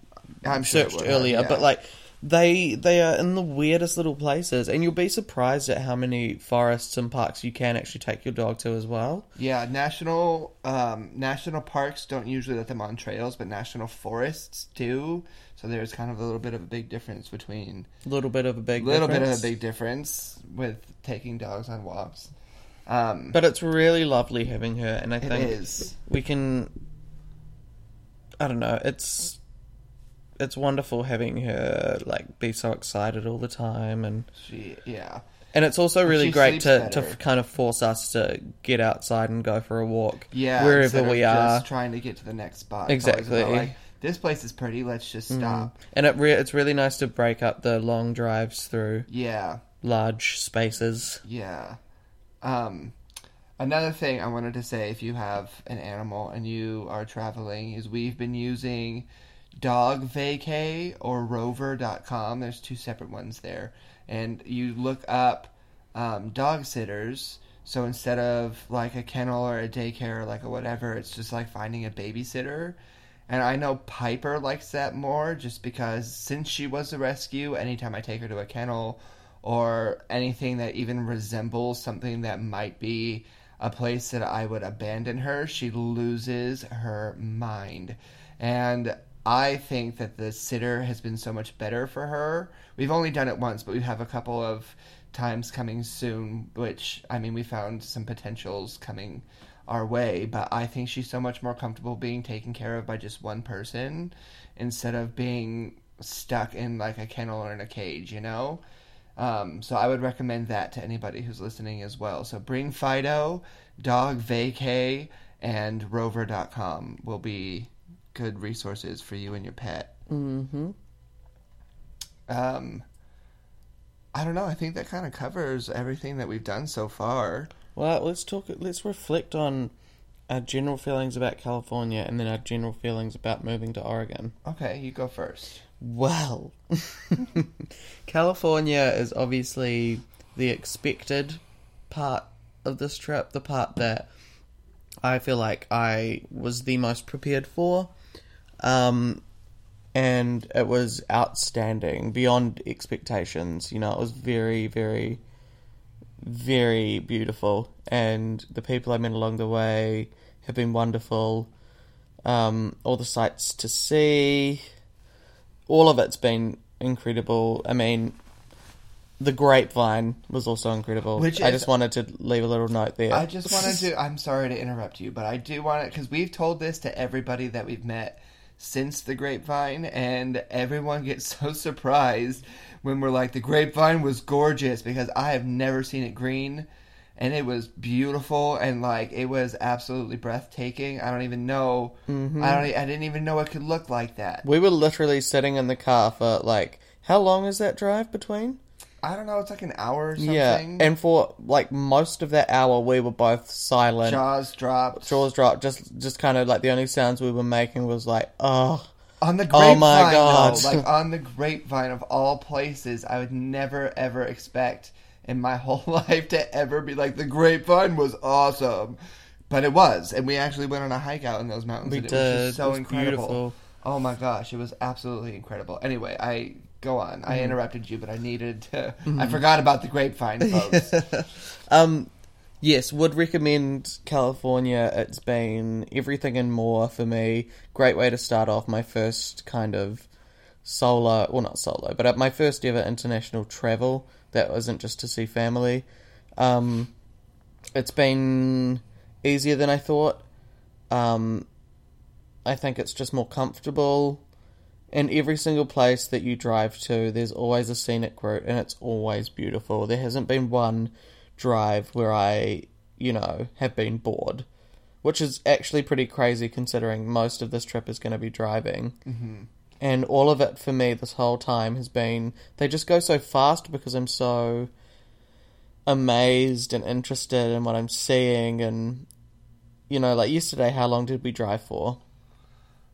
I'm sure searched earlier. yeah. But like they they are in the weirdest little places, and you'll be surprised at how many forests and parks you can actually take your dog to as well. Yeah, national um, national parks don't usually let them on trails, but national forests do. So there's kind of a little bit of a big difference between A little bit of a big, little bit of a big difference with taking dogs on walks. Um, But it's really lovely having her, and I think we can. I don't know. It's it's wonderful having her like be so excited all the time, and She, yeah, and it's also really she great to to kind of force us to get outside and go for a walk, yeah. wherever we are. just trying to get to the next spot. Always about, Exactly. like this place is pretty. Let's just stop. And it re- it's really nice to break up the long drives through Yeah, large spaces. Yeah. Um, another thing I wanted to say if you have an animal and you are traveling is we've been using Dog Vacay or Rover.com. There's two separate ones there. And you look up um, dog sitters. So instead of like a kennel or a daycare or like a whatever, it's just like finding a babysitter. And I know Piper likes that more just because since she was a rescue, anytime I take her to a kennel or anything that even resembles something that might be a place that I would abandon her, she loses her mind. And I think that the sitter has been so much better for her. We've only done it once, but we have a couple of times coming soon, which, I mean, we found some potentials coming our way, but I think she's so much more comfortable being taken care of by just one person instead of being stuck in like a kennel or in a cage, you know? Um, so I would recommend that to anybody who's listening as well. So bring Fido, Dog Vacay, and Rover.com will be good resources for you and your pet. Mm-hmm. Um, I don't know. I think that kind of covers everything that we've done so far. Well, let's talk. Let's reflect on our general feelings about California, and then our general feelings about moving to Oregon. Okay, you go first. Well, California is obviously the expected part of this trip, the part that I feel like I was the most prepared for. Um, and it was outstanding, beyond expectations. You know, it was very, very, very beautiful. And the people I met along the way have been wonderful. Um, all the sights to see, all of it's been incredible. I mean, the grapevine was also incredible. Which I is- just wanted to leave a little note there. I just wanted to. I'm sorry to interrupt you, but I do want it because we've told this to everybody that we've met since the grapevine, and everyone gets so surprised when we're like, the grapevine was gorgeous because I have never seen it green. And it was beautiful, and like it was absolutely breathtaking. I don't even know. Mm-hmm. I don't. I didn't even know it could look like that. we were literally sitting in the car for like how long is that drive between? I don't know. It's like an hour or something. Yeah, and for like most of that hour, we were both silent. jaws dropped. Jaws dropped. Just, just kind of like the only sounds we were making was like, oh, On the oh grapevine, Oh my God. though, like on the grapevine of all places, I would never ever expect in my whole life to ever be like the grapevine was awesome, but it was, and we actually went on a hike out in those mountains. we and it was just so it was incredible. beautiful. Oh my gosh, it was absolutely incredible. Anyway, I go on. Mm-hmm. I interrupted you, but I needed to. I forgot about the grapevine, folks. Um, yes, would recommend California. It's been everything and more for me. Great way to start off my first kind of solo, well, not solo, but uh, my first ever international travel. That wasn't just to see family. Um, it's been easier than I thought. Um, I think it's just more comfortable. In every single place that you drive to, there's always a scenic route, and it's always beautiful. There hasn't been one drive where I, you know, have been bored, which is actually pretty crazy considering most of this trip is going to be driving. Mm-hmm. And all of it for me this whole time has been they just go so fast because I'm so amazed and interested in what I'm seeing. And, you know, like yesterday, how long did we drive for?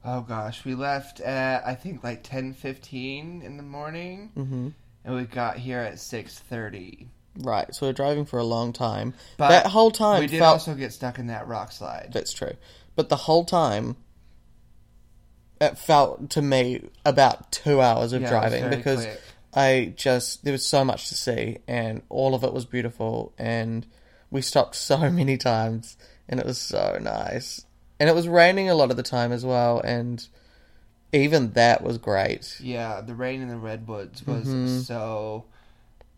Oh gosh, we left at I think like ten fifteen in the morning, Mm-hmm. and we got here at six thirty. Right, so we're driving for a long time. But that whole time we did felt also get stuck in that rock slide. That's true. But the whole time, it felt to me about two hours of Yeah, driving because quick. I just, there was so much to see and all of it was beautiful and we stopped so many times and it was so nice. And it was raining a lot of the time as well and even that was great. Yeah, the rain in the redwoods was Mm-hmm. so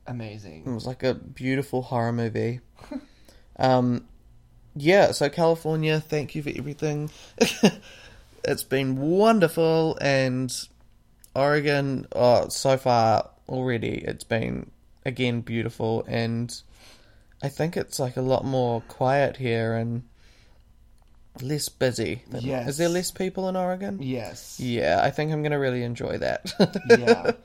amazing. It was like a beautiful horror movie. um, yeah, so California, thank you for everything. it's been wonderful, and Oregon, oh, so far already, it's been again beautiful, and I think it's like a lot more quiet here and less busy. Than, Yes. Is there less people in Oregon? Yes. Yeah, I think I'm going to really enjoy that. yeah.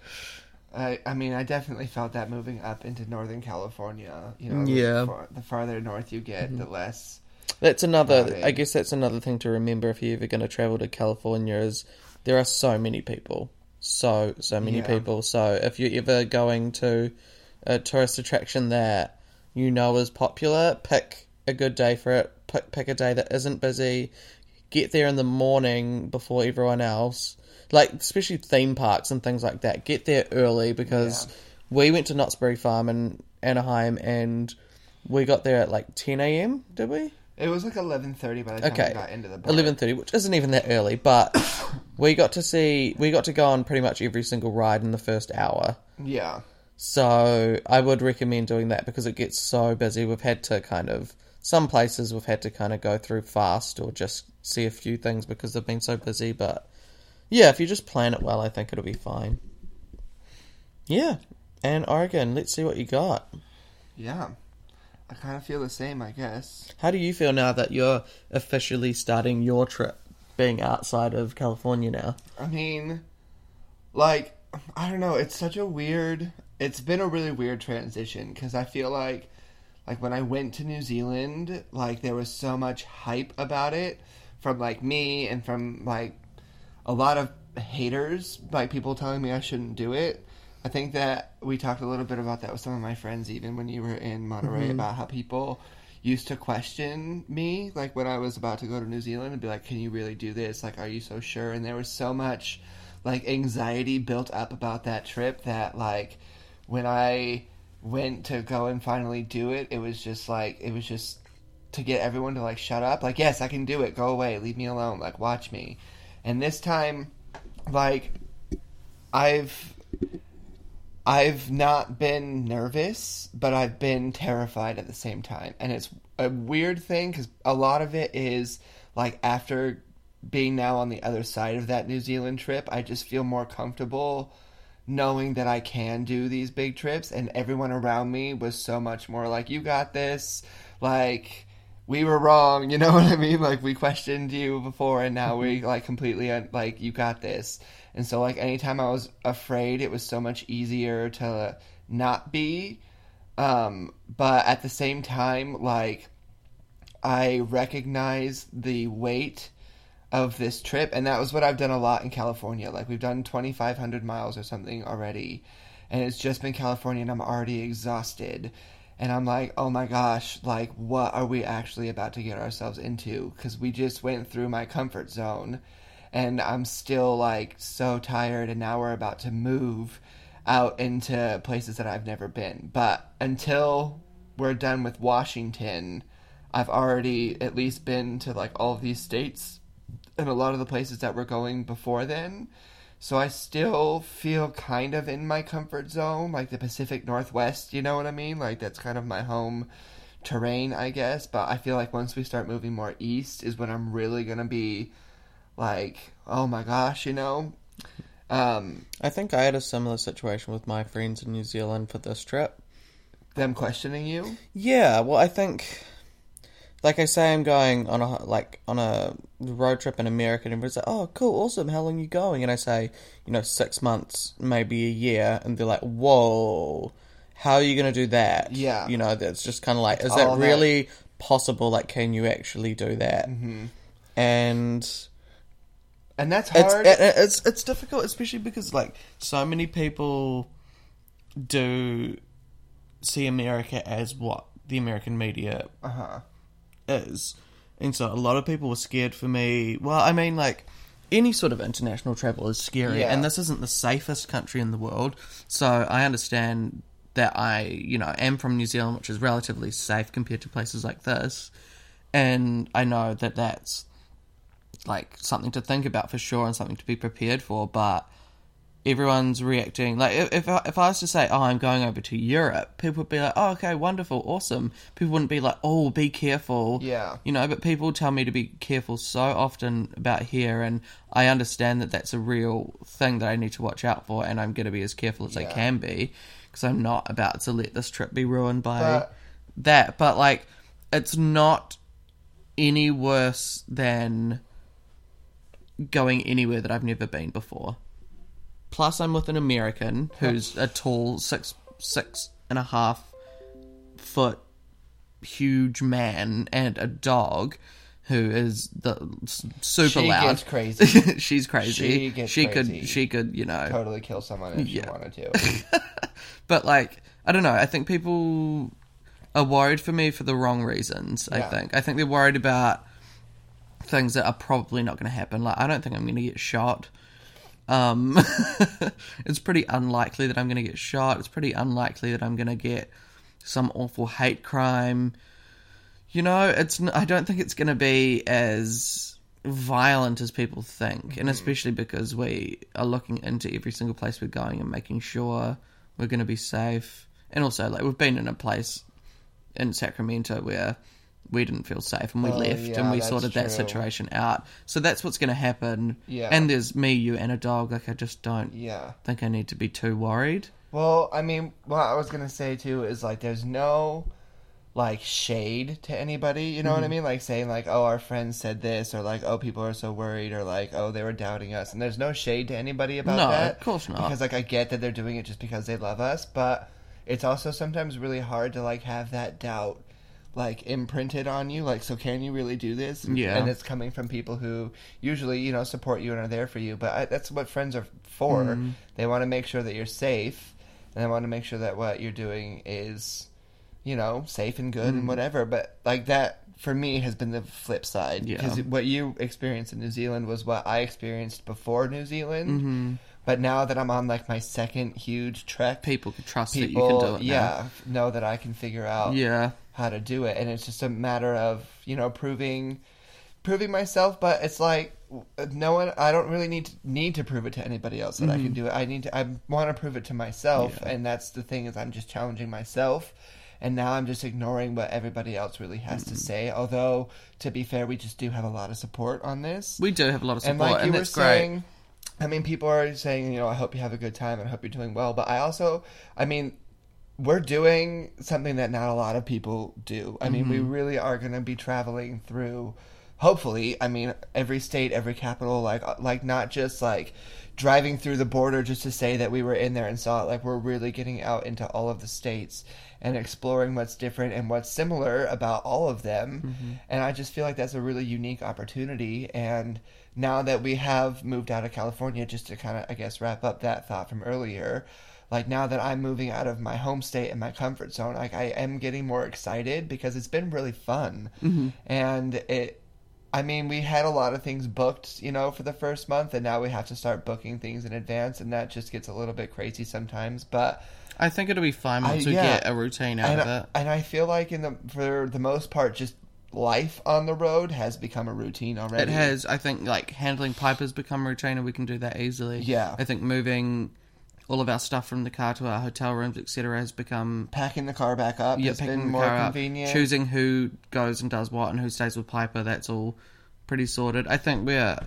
I, I mean, I definitely felt that moving up into Northern California. You know, Yeah. Mm-hmm. the, far, the farther north you get, the less. That's another. Crowded. I guess that's another thing to remember if you're ever going to travel to California is there are so many people, so so many Yeah. people. So if you're ever going to a tourist attraction that you know is popular, pick a good day for it. Pick pick a day that isn't busy. get there in the morning before everyone else. Like especially theme parks and things like that. Get there early because Yeah. we went to Knott's Berry Farm in Anaheim and we got there at like ten AM, did we? It was like eleven thirty by the time Okay. we got into the park. eleven thirty, which isn't even that early, but we got to see we got to go on pretty much every single ride in the first hour. Yeah. So I would recommend doing that because it gets so busy. We've had to kind of some places we've had to kind of go through fast or just see a few things because they've been so busy. But yeah, if you just plan it well, I think it'll be fine. Yeah, and Oregon, let's see what you got. Yeah. I kind of feel the same, I guess. How do you feel now that you're officially starting your trip, being outside of California now? I mean, like, I don't know. It's such a weird. It's been a really weird transition because I feel like, like when I went to New Zealand, like there was so much hype about it from like me and from like a lot of haters, like people telling me I shouldn't do it. I think that we talked a little bit about that with some of my friends, even when you were in Monterey, mm-hmm. about how people used to question me, like when I was about to go to New Zealand, and be like, "Can you really do this? Like, are you so sure?" And there was so much like anxiety built up about that trip that like when I went to go and finally do it, it was just like it was just to get everyone to like shut up. Like, yes, I can do it. Go away. Leave me alone. Like, watch me. And this time, like, I've I've not been nervous, but I've been terrified at the same time. And it's a weird thing because a lot of it is like after being now on the other side of that New Zealand trip, I just feel more comfortable knowing that I can do these big trips. And everyone around me was so much more like, you got this. Like, we were wrong. You know what I mean? Like, we questioned you before, and now we, like, completely, un- like, you got this. And so, like, anytime I was afraid, it was so much easier to not be. Um, but at the same time, like, I recognize the weight of this trip, and that was what I've done a lot in California. Like, we've done 2,500 miles or something already, and it's just been California, and I'm already exhausted. And I'm like, oh my gosh, like, what are we actually about to get ourselves into? Because we just went through my comfort zone and I'm still like so tired and now we're about to move out into places that I've never been. But until we're done with Washington, I've already at least been to like all of these states and a lot of the places that we're going before then. So I still feel kind of in my comfort zone, like the Pacific Northwest, you know what I mean? Like that's kind of my home terrain, I guess. But I feel like once we start moving more east is when I'm really gonna be like, oh my gosh, you know? Um, I think I had a similar situation with my friends in New Zealand for this trip. them questioning you. Yeah, well, I think, like I say, I'm going on a like on a road trip in America, and everybody's like, "Oh, cool, awesome. How long are you going?" And I say, you know, six months, maybe a year, and they're like, "Whoa, how are you going to do that?" Yeah. you know, that's just kind of like, is that that- really possible? Like, can you actually do that? Mm-hmm. And And that's it's hard. it- it's it's difficult, especially because like so many people do see America as what the American media uh-huh. Is, and so a lot of people were scared for me. Well, I mean, like any sort of international travel is scary, Yeah. and this isn't the safest country in the world. So I understand that I, you know, am from New Zealand, which is relatively safe compared to places like this, and I know that that's like something to think about for sure and something to be prepared for, but everyone's reacting. Like if if I, if I was to say oh I'm going over to Europe people would be like oh okay wonderful awesome. People wouldn't be like oh be careful. Yeah. you know but people tell me to be careful so often about here and I understand that that's a real thing that I need to watch out for and I'm going to be as careful as I can be because I'm not about to let this trip be ruined by But- that. But like it's not any worse than going anywhere that I've never been before. Plus, I'm with an American who's a tall six six and a half foot huge man and a dog who is the super She loud. gets crazy. She's crazy. She gets she crazy. could she could you know totally kill someone if Yeah. you wanted to. but like I don't know. I think people are worried for me for the wrong reasons. I think. I think they're worried about things that are probably not going to happen. Like I don't think I'm going to get shot. Um, it's pretty unlikely that I'm going to get shot. It's pretty unlikely that I'm going to get some awful hate crime. You know, it's. I don't think it's going to be as violent as people think, and especially because we are looking into every single place we're going and making sure we're going to be safe. And also, like we've been in a place in Sacramento where we didn't feel safe and we Oh, left yeah, and we sorted that situation out. So that's what's going to happen. Yeah. And there's me, you, and a dog. Like I just don't Yeah. think I need to be too worried. Well, I mean, what I was gonna say too is like, there's no like shade to anybody. You know what I Mm-hmm. mean? Like saying like, oh, our friends said this, or like, oh, people are so worried, or like, oh, they were doubting us. And there's no shade to anybody about No, that. of course not. Because like I get that they're doing it just because they love us, but it's also sometimes really hard to like have that doubt like imprinted on you like so can you really do this Yeah. and it's coming from people who usually you know support you and are there for you but I, that's what friends are for Mm-hmm. they want to make sure that you're safe and they want to make sure that what you're doing is you know safe and good Mm-hmm. and whatever but like that for me has been the flip side Yeah. because what you experienced in new zealand was what i experienced before new zealand Mm-hmm. but now that i'm on like my second huge trek People can trust people that you can do it. now. yeah know that i can figure out Yeah. How to do it and it's just a matter of you know proving proving myself but it's like no one i don't really need to need to prove it to anybody else that i can do it i need to i want to prove it to myself Mm-hmm. Yeah. and that's the thing is i'm just challenging myself and now i'm just ignoring what everybody else really has Mm-hmm. to say although to be fair we just do have a lot of support on this We do have a lot of support, and and, like you were that's great. I mean, people are saying, you know, I hope you have a good time and I hope you're doing well. But I also, I mean, we're doing something that not a lot of people do. I mean, Mm-hmm. we really are going to be traveling through. Hopefully, I mean, every state, every capital, like, uh, like not just like driving through the border just to say that we were in there and saw it. Like, we're really getting out into all of the states and exploring what's different and what's similar about all of them. And I just feel like that's a really unique opportunity. And now that we have moved out of California, just to kind of, I guess, wrap up that thought from earlier, like now that I'm moving out of my home state and my comfort zone, like I am getting more excited because it's been really fun. Mm-hmm. And it, I mean, we had a lot of things booked, you know, for the first month, and now we have to start booking things in advance, and that just gets a little bit crazy sometimes. But I think it'll be fine once I- we get a routine out and of I, it. and I feel like in the for the most part, just life on the road has become a routine already. It has. I think like handling pipe has become routine, and we can do that easily. Yeah. I think moving all of our stuff from the car to our hotel rooms, etc., has become packing the car back up yeah, has picking been the more car up, convenient. choosing who goes and does what, and who stays with Piper. That's all pretty sorted. I think we're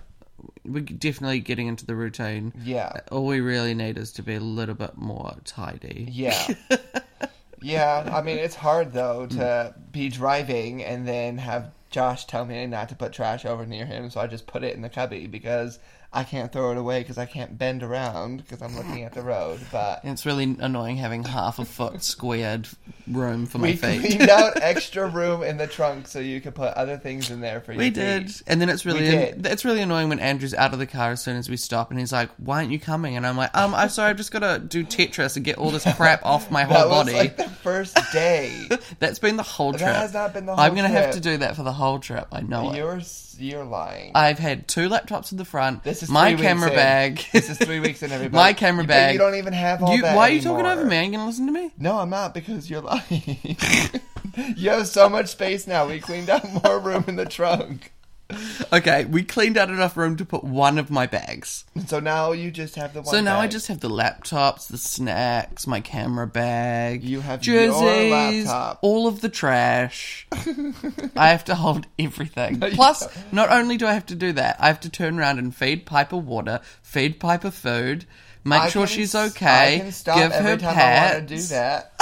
we're definitely getting into the routine. Yeah. All we really need is to be a little bit more tidy. Yeah. yeah, I mean it's hard though to be driving and then have Josh tell me not to put trash over near him, so I just put it in the cubby because I can't throw it away because I can't bend around because I'm looking at the road. But it's really annoying having half a foot squared room for my we feet. cleaned out extra room in the trunk so you could put other things in there for you. We feet. did, and then it's really We did. it's really annoying when Andrew's out of the car as soon as we stop, and he's like, "Why aren't you coming?" And I'm like, "Um, I'm sorry, I've just got to do Tetris and get all this crap off my That whole was body." like the first day. That's been the whole trip. That trip. has not been the whole. I'm gonna have to do that for the whole trip. I know it. you're you're lying. I've had two laptops in the front. This is my camera in. bag. This is three weeks in, everybody. My camera You- bag. You don't even have all You- that why are you talking over me? Are you gonna listen to me? No, I'm not because you're lying. you have so much space now. We cleaned out more room in the trunk. Okay, we cleaned out enough room to put one of my bags. So now you just have the one. So now I bag. just have the laptops, the snacks, my camera bag, You have your jerseys, laptop. all of the trash. I have to hold everything. You Plus, not only do I have to do that, I have to turn around and feed Piper water, feed Piper food, make I sure can she's s- okay, I can stop give every her time. I want to do that.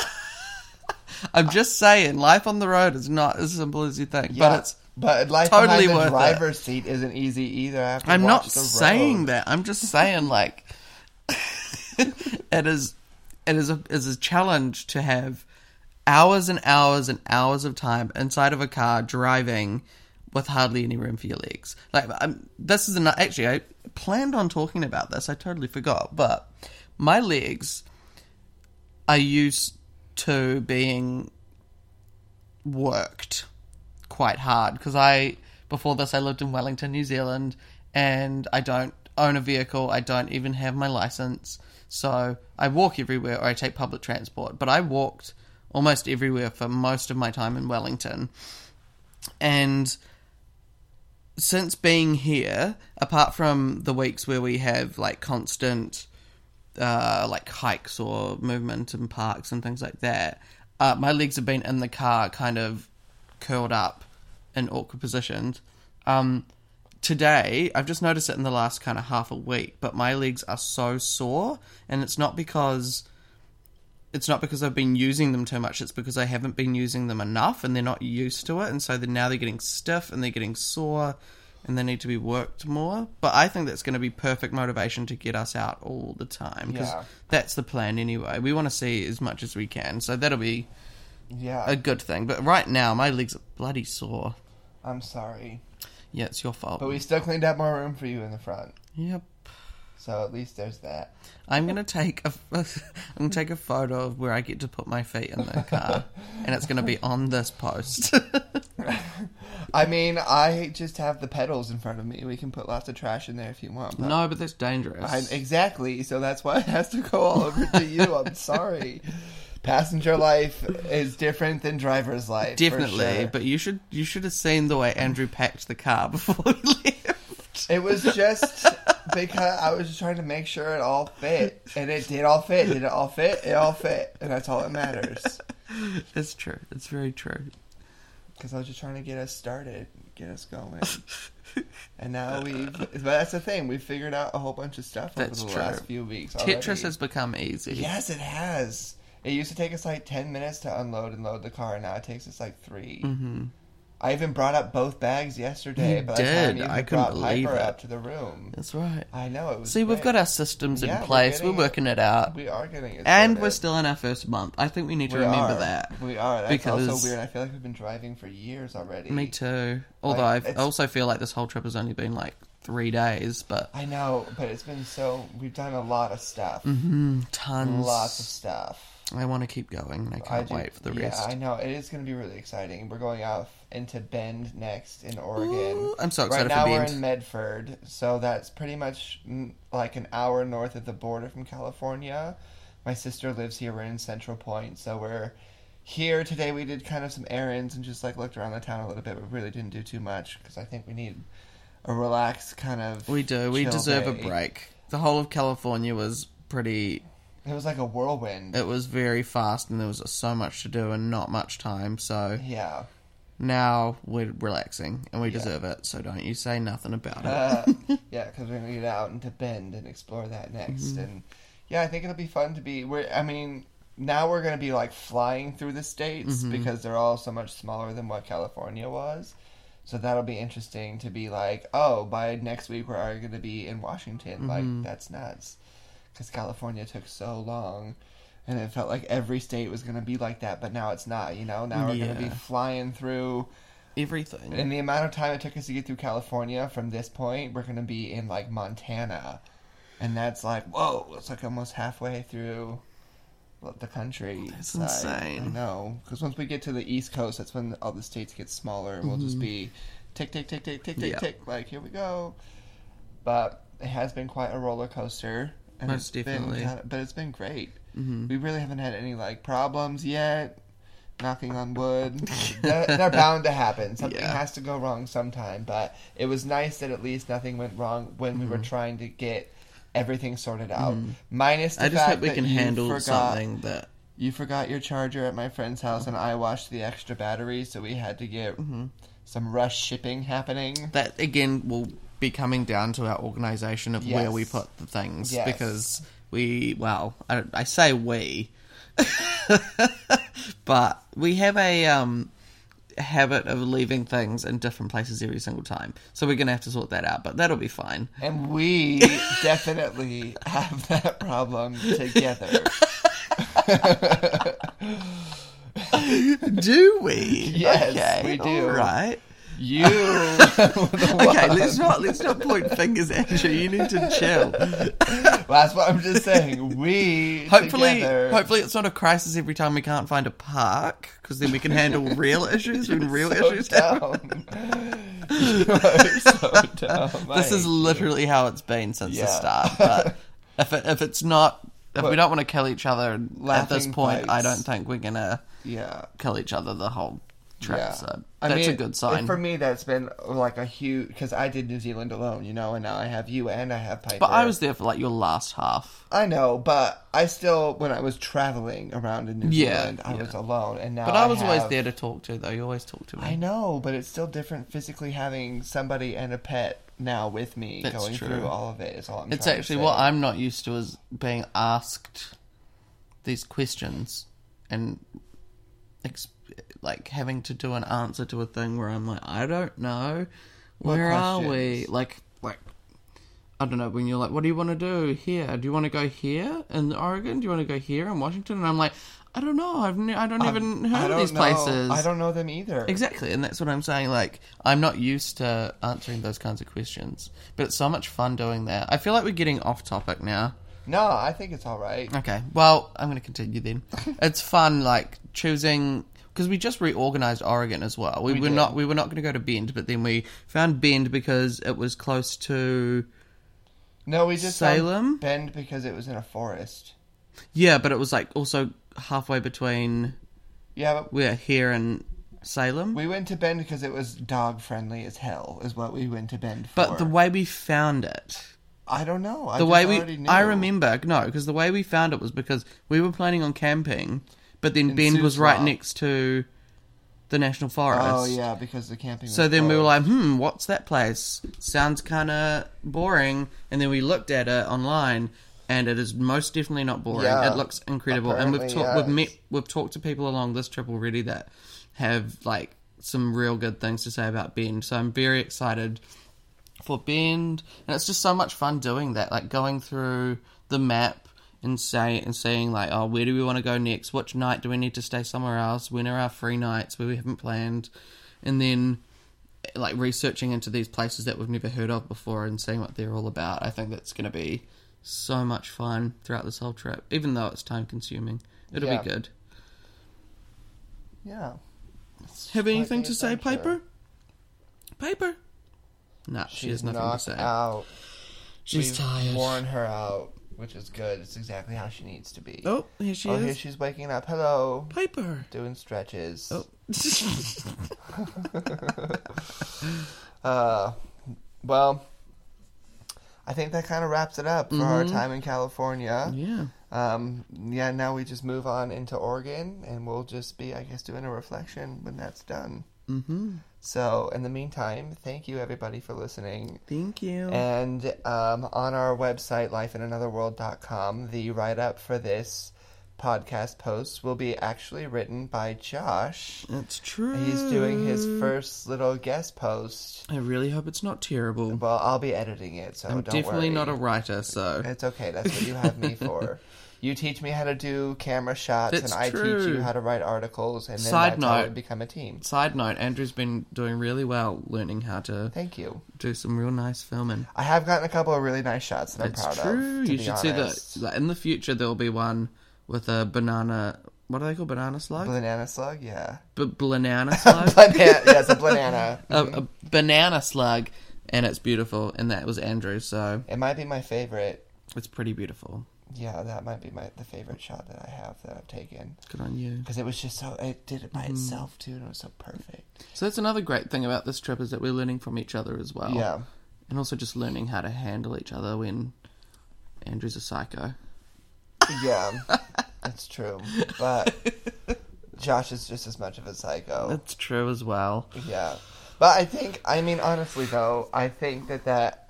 I'm just saying, life on the road is not as simple as you think, Yeah, but it's. But life totally behind the it. driver's seat isn't easy either. I am not saying that. I'm just saying like it is it is a is a challenge to have hours and hours and hours of time inside of a car driving with hardly any room for your legs. Like I'm, this is an, actually I planned on talking about this. I totally forgot, but my legs are used to being worked quite hard because I Before this, I lived in Wellington, New Zealand, and I don't own a vehicle. I don't even have my license. So I walk everywhere or I take public transport. But I walked almost everywhere for most of my time in Wellington. And since being here, apart from the weeks where we have like constant uh, like hikes or movement in parks and things like that, uh, my legs have been in the car kind of curled up in awkward positions. Um, today, I've just noticed it in the last kind of half a week, but my legs are so sore, and it's not because it's not because I've been using them too much. It's because I haven't been using them enough, and they're not used to it, and so then now they're getting stiff and they're getting sore, and they need to be worked more. But I think that's going to be perfect motivation to get us out all the time because Yeah. that's the plan anyway. We want to see as much as we can, so that'll be Yeah. a good thing. But right now, my legs are bloody sore. I'm sorry. Yeah, it's your fault. But we still cleaned up more room for you in the front. Yep. So at least there's that. I'm gonna take a I'm gonna take a photo of where I get to put my feet in the car, and it's gonna be on this post. I mean, I just have the pedals in front of me. We can put lots of trash in there if you want. but- no, but that's dangerous. I, exactly. So that's why it has to go all over to you. I'm sorry. Passenger life is different than driver's life. Definitely, sure. but you should you should have seen the way Andrew packed the car before we left. it was just because I was just trying to make sure it all fit, and it did all fit. Did it all fit? It all fit, and that's all that matters. It's true. It's very true. Because I was just trying to get us started, get us going. And now we've. But that's the thing. We've figured out a whole bunch of stuff That's over the true. last few weeks. Tetris has become easy. Yes, it has. It used to take us like 10 minutes to unload and load the car, and now it takes us like 3 Mm-hmm. I even brought up both bags yesterday, You by the time did. you I couldn't brought believe Piper it. up to the room. That's right. I know, it was See, we've got our systems Yeah, in we're place. We're working it out, We are getting it and we're still in our first month. I think we need to We remember are. that. We are. That's because- also weird. I feel like we've been driving for years already. Me too. Although Like, I also feel like this whole trip has only been like three days, but I know, but it's been so. We've done a lot of stuff. mm, tons. Lots of stuff. I want to keep going, and I can't do- wait for the yeah, rest. Yeah, I know. It is going to be really exciting. We're going out into Bend next in Oregon. Ooh, I'm so excited. Right now for we're in Medford, so that's pretty much mm, like an hour north of the border from California. My sister lives here. We're in Central Point, so we're here today. We did kind of some errands and just like looked around the town a little bit, but really didn't do too much because I think we need a relaxed kind of. We do. We deserve day. a break. The whole of California was pretty. It was like a whirlwind. It was very fast, and there was so much to do and not much time. So yeah. now we're relaxing, and we Yeah. deserve it. So don't you say nothing about it. Uh, yeah, because we're gonna get out into Bend and explore that next, Mm-hmm. and yeah, I think it'll be fun to be. We're, I mean, now we're gonna be like flying through the states Mm-hmm. because they're all so much smaller than what California was. So that'll be interesting to be like, oh, by next week we're already gonna be in Washington. Mm-hmm. Like that's nuts, because California took so long. And it felt like every state was going to be like that, but now it's not. You know, now we're going to be flying through Everything. in the amount of time it took us to get through California from this point, we're gonna be in like Montana, and that's like whoa, it's like almost halfway through the country. That's side. insane. I know, because once we get to the East Coast, that's when all the states get smaller, and we'll just mm-hmm. be tick tick tick tick tick tick Yeah. tick. Like here we go. But it has been quite a roller coaster, and Most it's definitely. been, but it's been great. Mhm. We really haven't had any like problems yet. Knocking on wood. they're, they're bound to happen. Something Yeah. has to go wrong sometime. But it was nice that at least nothing went wrong when we were trying to get everything sorted out. Minus the Mm-hmm. I just fact hope we can handle forgot, something that. You forgot your charger at my friend's house, and I washed the extra battery, so we had to get Mm-hmm. some rush shipping happening. That again will be coming down to our organization of where we put the things Yes. because we well I, I say we but we have a um habit of leaving things in different places every single time so we're gonna have to sort that out but that'll be fine And we definitely have that problem together. do we Yes, we do. all right You. Okay, let's not let's not point fingers at you. You need to chill. That's what I'm just saying. We Hopefully, together- hopefully it's not a crisis every time we can't find a park, because then we can handle real issues when real so issues happen. you are so down. This is literally how it's been since the start. But if it, if it's not, if we don't want to kill each other at this Laughing point, I don't think we're gonna yeah. kill each other the whole Yeah. So I that's mean, a good sign. For me, that's been like a huge because I did New Zealand alone, you know, and now I have you and I have Piper. but I was there for like your last half. I know, but I still, when I was traveling around in New Yeah, Zealand, I yeah. was alone, and now But I was always have- there to talk to, though. You always talk to me. I know, but it's still different physically having somebody and a pet now with me That's going true. through all of it. Is all I'm. It's actually what I'm not used to is being asked these questions and ex- like having to do an answer to a thing where I'm like, I don't know. What Where are we? Like, like I don't know. When you're like, what do you want to do here? Do you want to go here in Oregon? Do you want to go here in Washington? And I'm like, I don't know. I've ne- I don't even I heard don't of these know- places. I don't know them either. Exactly, and that's what I'm saying. Like, I'm not used to answering those kinds of questions, but it's so much fun doing that. I feel like we're getting off topic now. No, I think it's all right. Okay, well, I'm going to continue then. it's fun, like choosing because we just reorganized Oregon as well. We, We were did. not we were not going to go to Bend, but then we found Bend because it was close to No, we just Salem? Bend because it was in a forest. yeah, but it was like also halfway between Yeah, but we're here and Salem. we went to Bend because it was dog friendly as hell. Is what we went to Bend for. but the way we found it. I don't know. I the way we knew. I remember no because the way we found it was because we were planning on camping, but then In Bend was right next to the national forest. Oh yeah, because the camping. So was then we were closed. like, hmm, what's that place? Sounds kind of boring. And then we looked at it online, and it is most definitely not boring. Yeah. It looks incredible. and we've talked, we've met, we've talked to people along this trip already that have like some real good things to say about Bend. So I'm very excited for Bend, and it's just so much fun doing that. Like going through the map and say and saying like, oh, where do we want to go next? Which night do we need to stay somewhere else? When are our free nights where we haven't planned? And then like researching into these places that we've never heard of before and seeing what they're all about. I think that's going to be so much fun throughout this whole trip, even though it's time consuming. It'll Yeah. be good. yeah. Have anything to say. Piper? Piper? No, she has nothing to knocked say. out. She's We've tired. Worn her out, which is good. It's exactly how she needs to be. Oh, here she is. oh, is. here she's waking up. Hello. Piper. Doing stretches. Oh. Uh, well, I think that kind of wraps it up for our Mhm. time in California. yeah. Um, yeah, now we just move on into Oregon, and we'll just be, I guess, doing a reflection when that's done. Mm-hmm. So, in the meantime, thank you everybody for listening. Thank you. And um, on our website, lifeinanotherworld.com, the write up for this podcast post will be actually written by Josh. That's true. He's doing his first little guest post. I really hope it's not terrible. Well, I'll be editing it, so I'm don't definitely worry. not a writer, so It's okay. That's what you have me for. You teach me how to do camera shots, That's and I true. teach you how to write articles, and then Side that's how note. we become a team. Side note, Andrew's been doing really well learning how to Thank you. do some real nice filming. I have gotten a couple of really nice shots that It's I'm proud true. of. To you be should see that. In the future, there'll be one with a banana. What are they called? Banana slug? Banana slug, yeah. B- banana slug. Banana, yes, a banana. a, a mm-hmm. banana slug, and it's beautiful. And that was Andrew, so It might be my favorite. it's pretty beautiful. Yeah, that might be my the favorite shot that I have that I've taken Good on you. because it was just so it did it by Mm-hmm. itself too, and it was so perfect. So that's another great thing about this trip is that we're learning from each other as well. Yeah, and also just learning how to handle each other when Andrew's a psycho. yeah, that's true. But Josh is just as much of a psycho. That's true as well. Yeah. But I think, I mean, honestly, though, I think that that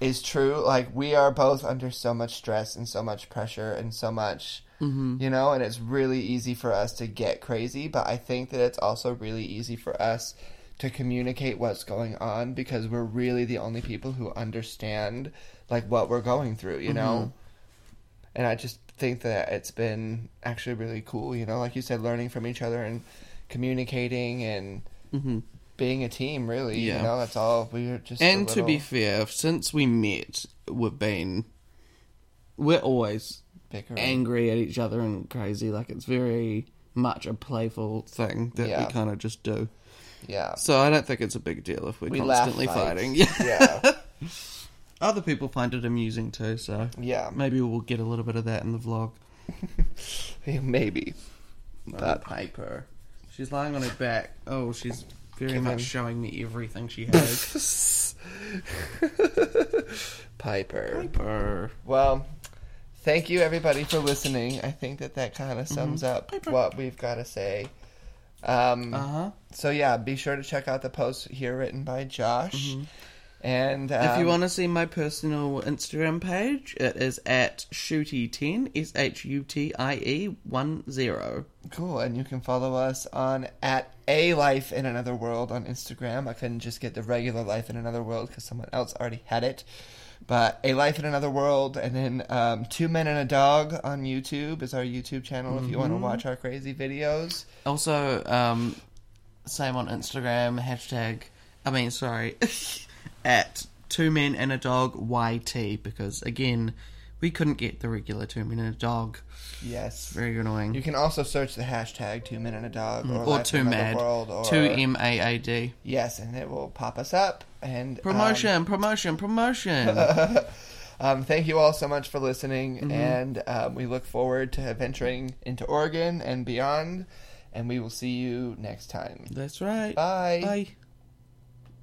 is true. Like, we are both under so much stress and so much pressure and so much, hmm you know, and it's really easy for us to get crazy. But I think that it's also really easy for us to communicate what's going on because we're really the only people who understand, like, what we're going through, you know? And I just think that it's been actually really cool, you know, like you said, learning from each other and communicating and hmm being a team, really. Yeah. You know, that's all. We're just. a And to be fair, since we met, we've been we're always bickering. angry at each other and crazy. Like it's very much a playful thing that Yeah. we kind of just do. Yeah. So I don't think it's a big deal if we're We constantly fight. fighting. Yeah. Yeah. Other people find it amusing too, so Yeah. maybe we'll get a little bit of that in the vlog. Maybe. But- paper. She's lying on her back. Oh, she's very much showing me everything she has. Piper. paper. Well, thank you everybody for listening. I think that that kind of sums up Piper. what we've got to say. Um, Uh huh. So yeah, be sure to check out the post here written by Josh. And um, If you want to see my personal Instagram page, it is at shutie10, S H U T I E 1 0. cool, and you can follow us on at a life in another world on Instagram. I couldn't just get the regular life in another world because someone else already had it. But a life in another world, and then um, two men and a dog on YouTube is our YouTube channel if you want to watch our crazy videos. Also, um, same on Instagram, hashtag, I mean, sorry, at two men and a dog YT, because again, we couldn't get the regular two men and a dog. Yes. Very annoying. You can also search the hashtag two men and a dog or, or two mad. world or Two M A A D. yes, and it will pop us up and um, Promotion, promotion, promotion. Um, thank you all so much for listening, Mm-hmm. and um, we look forward to venturing into Oregon and beyond. And we will see you next time. That's right. Bye. Bye.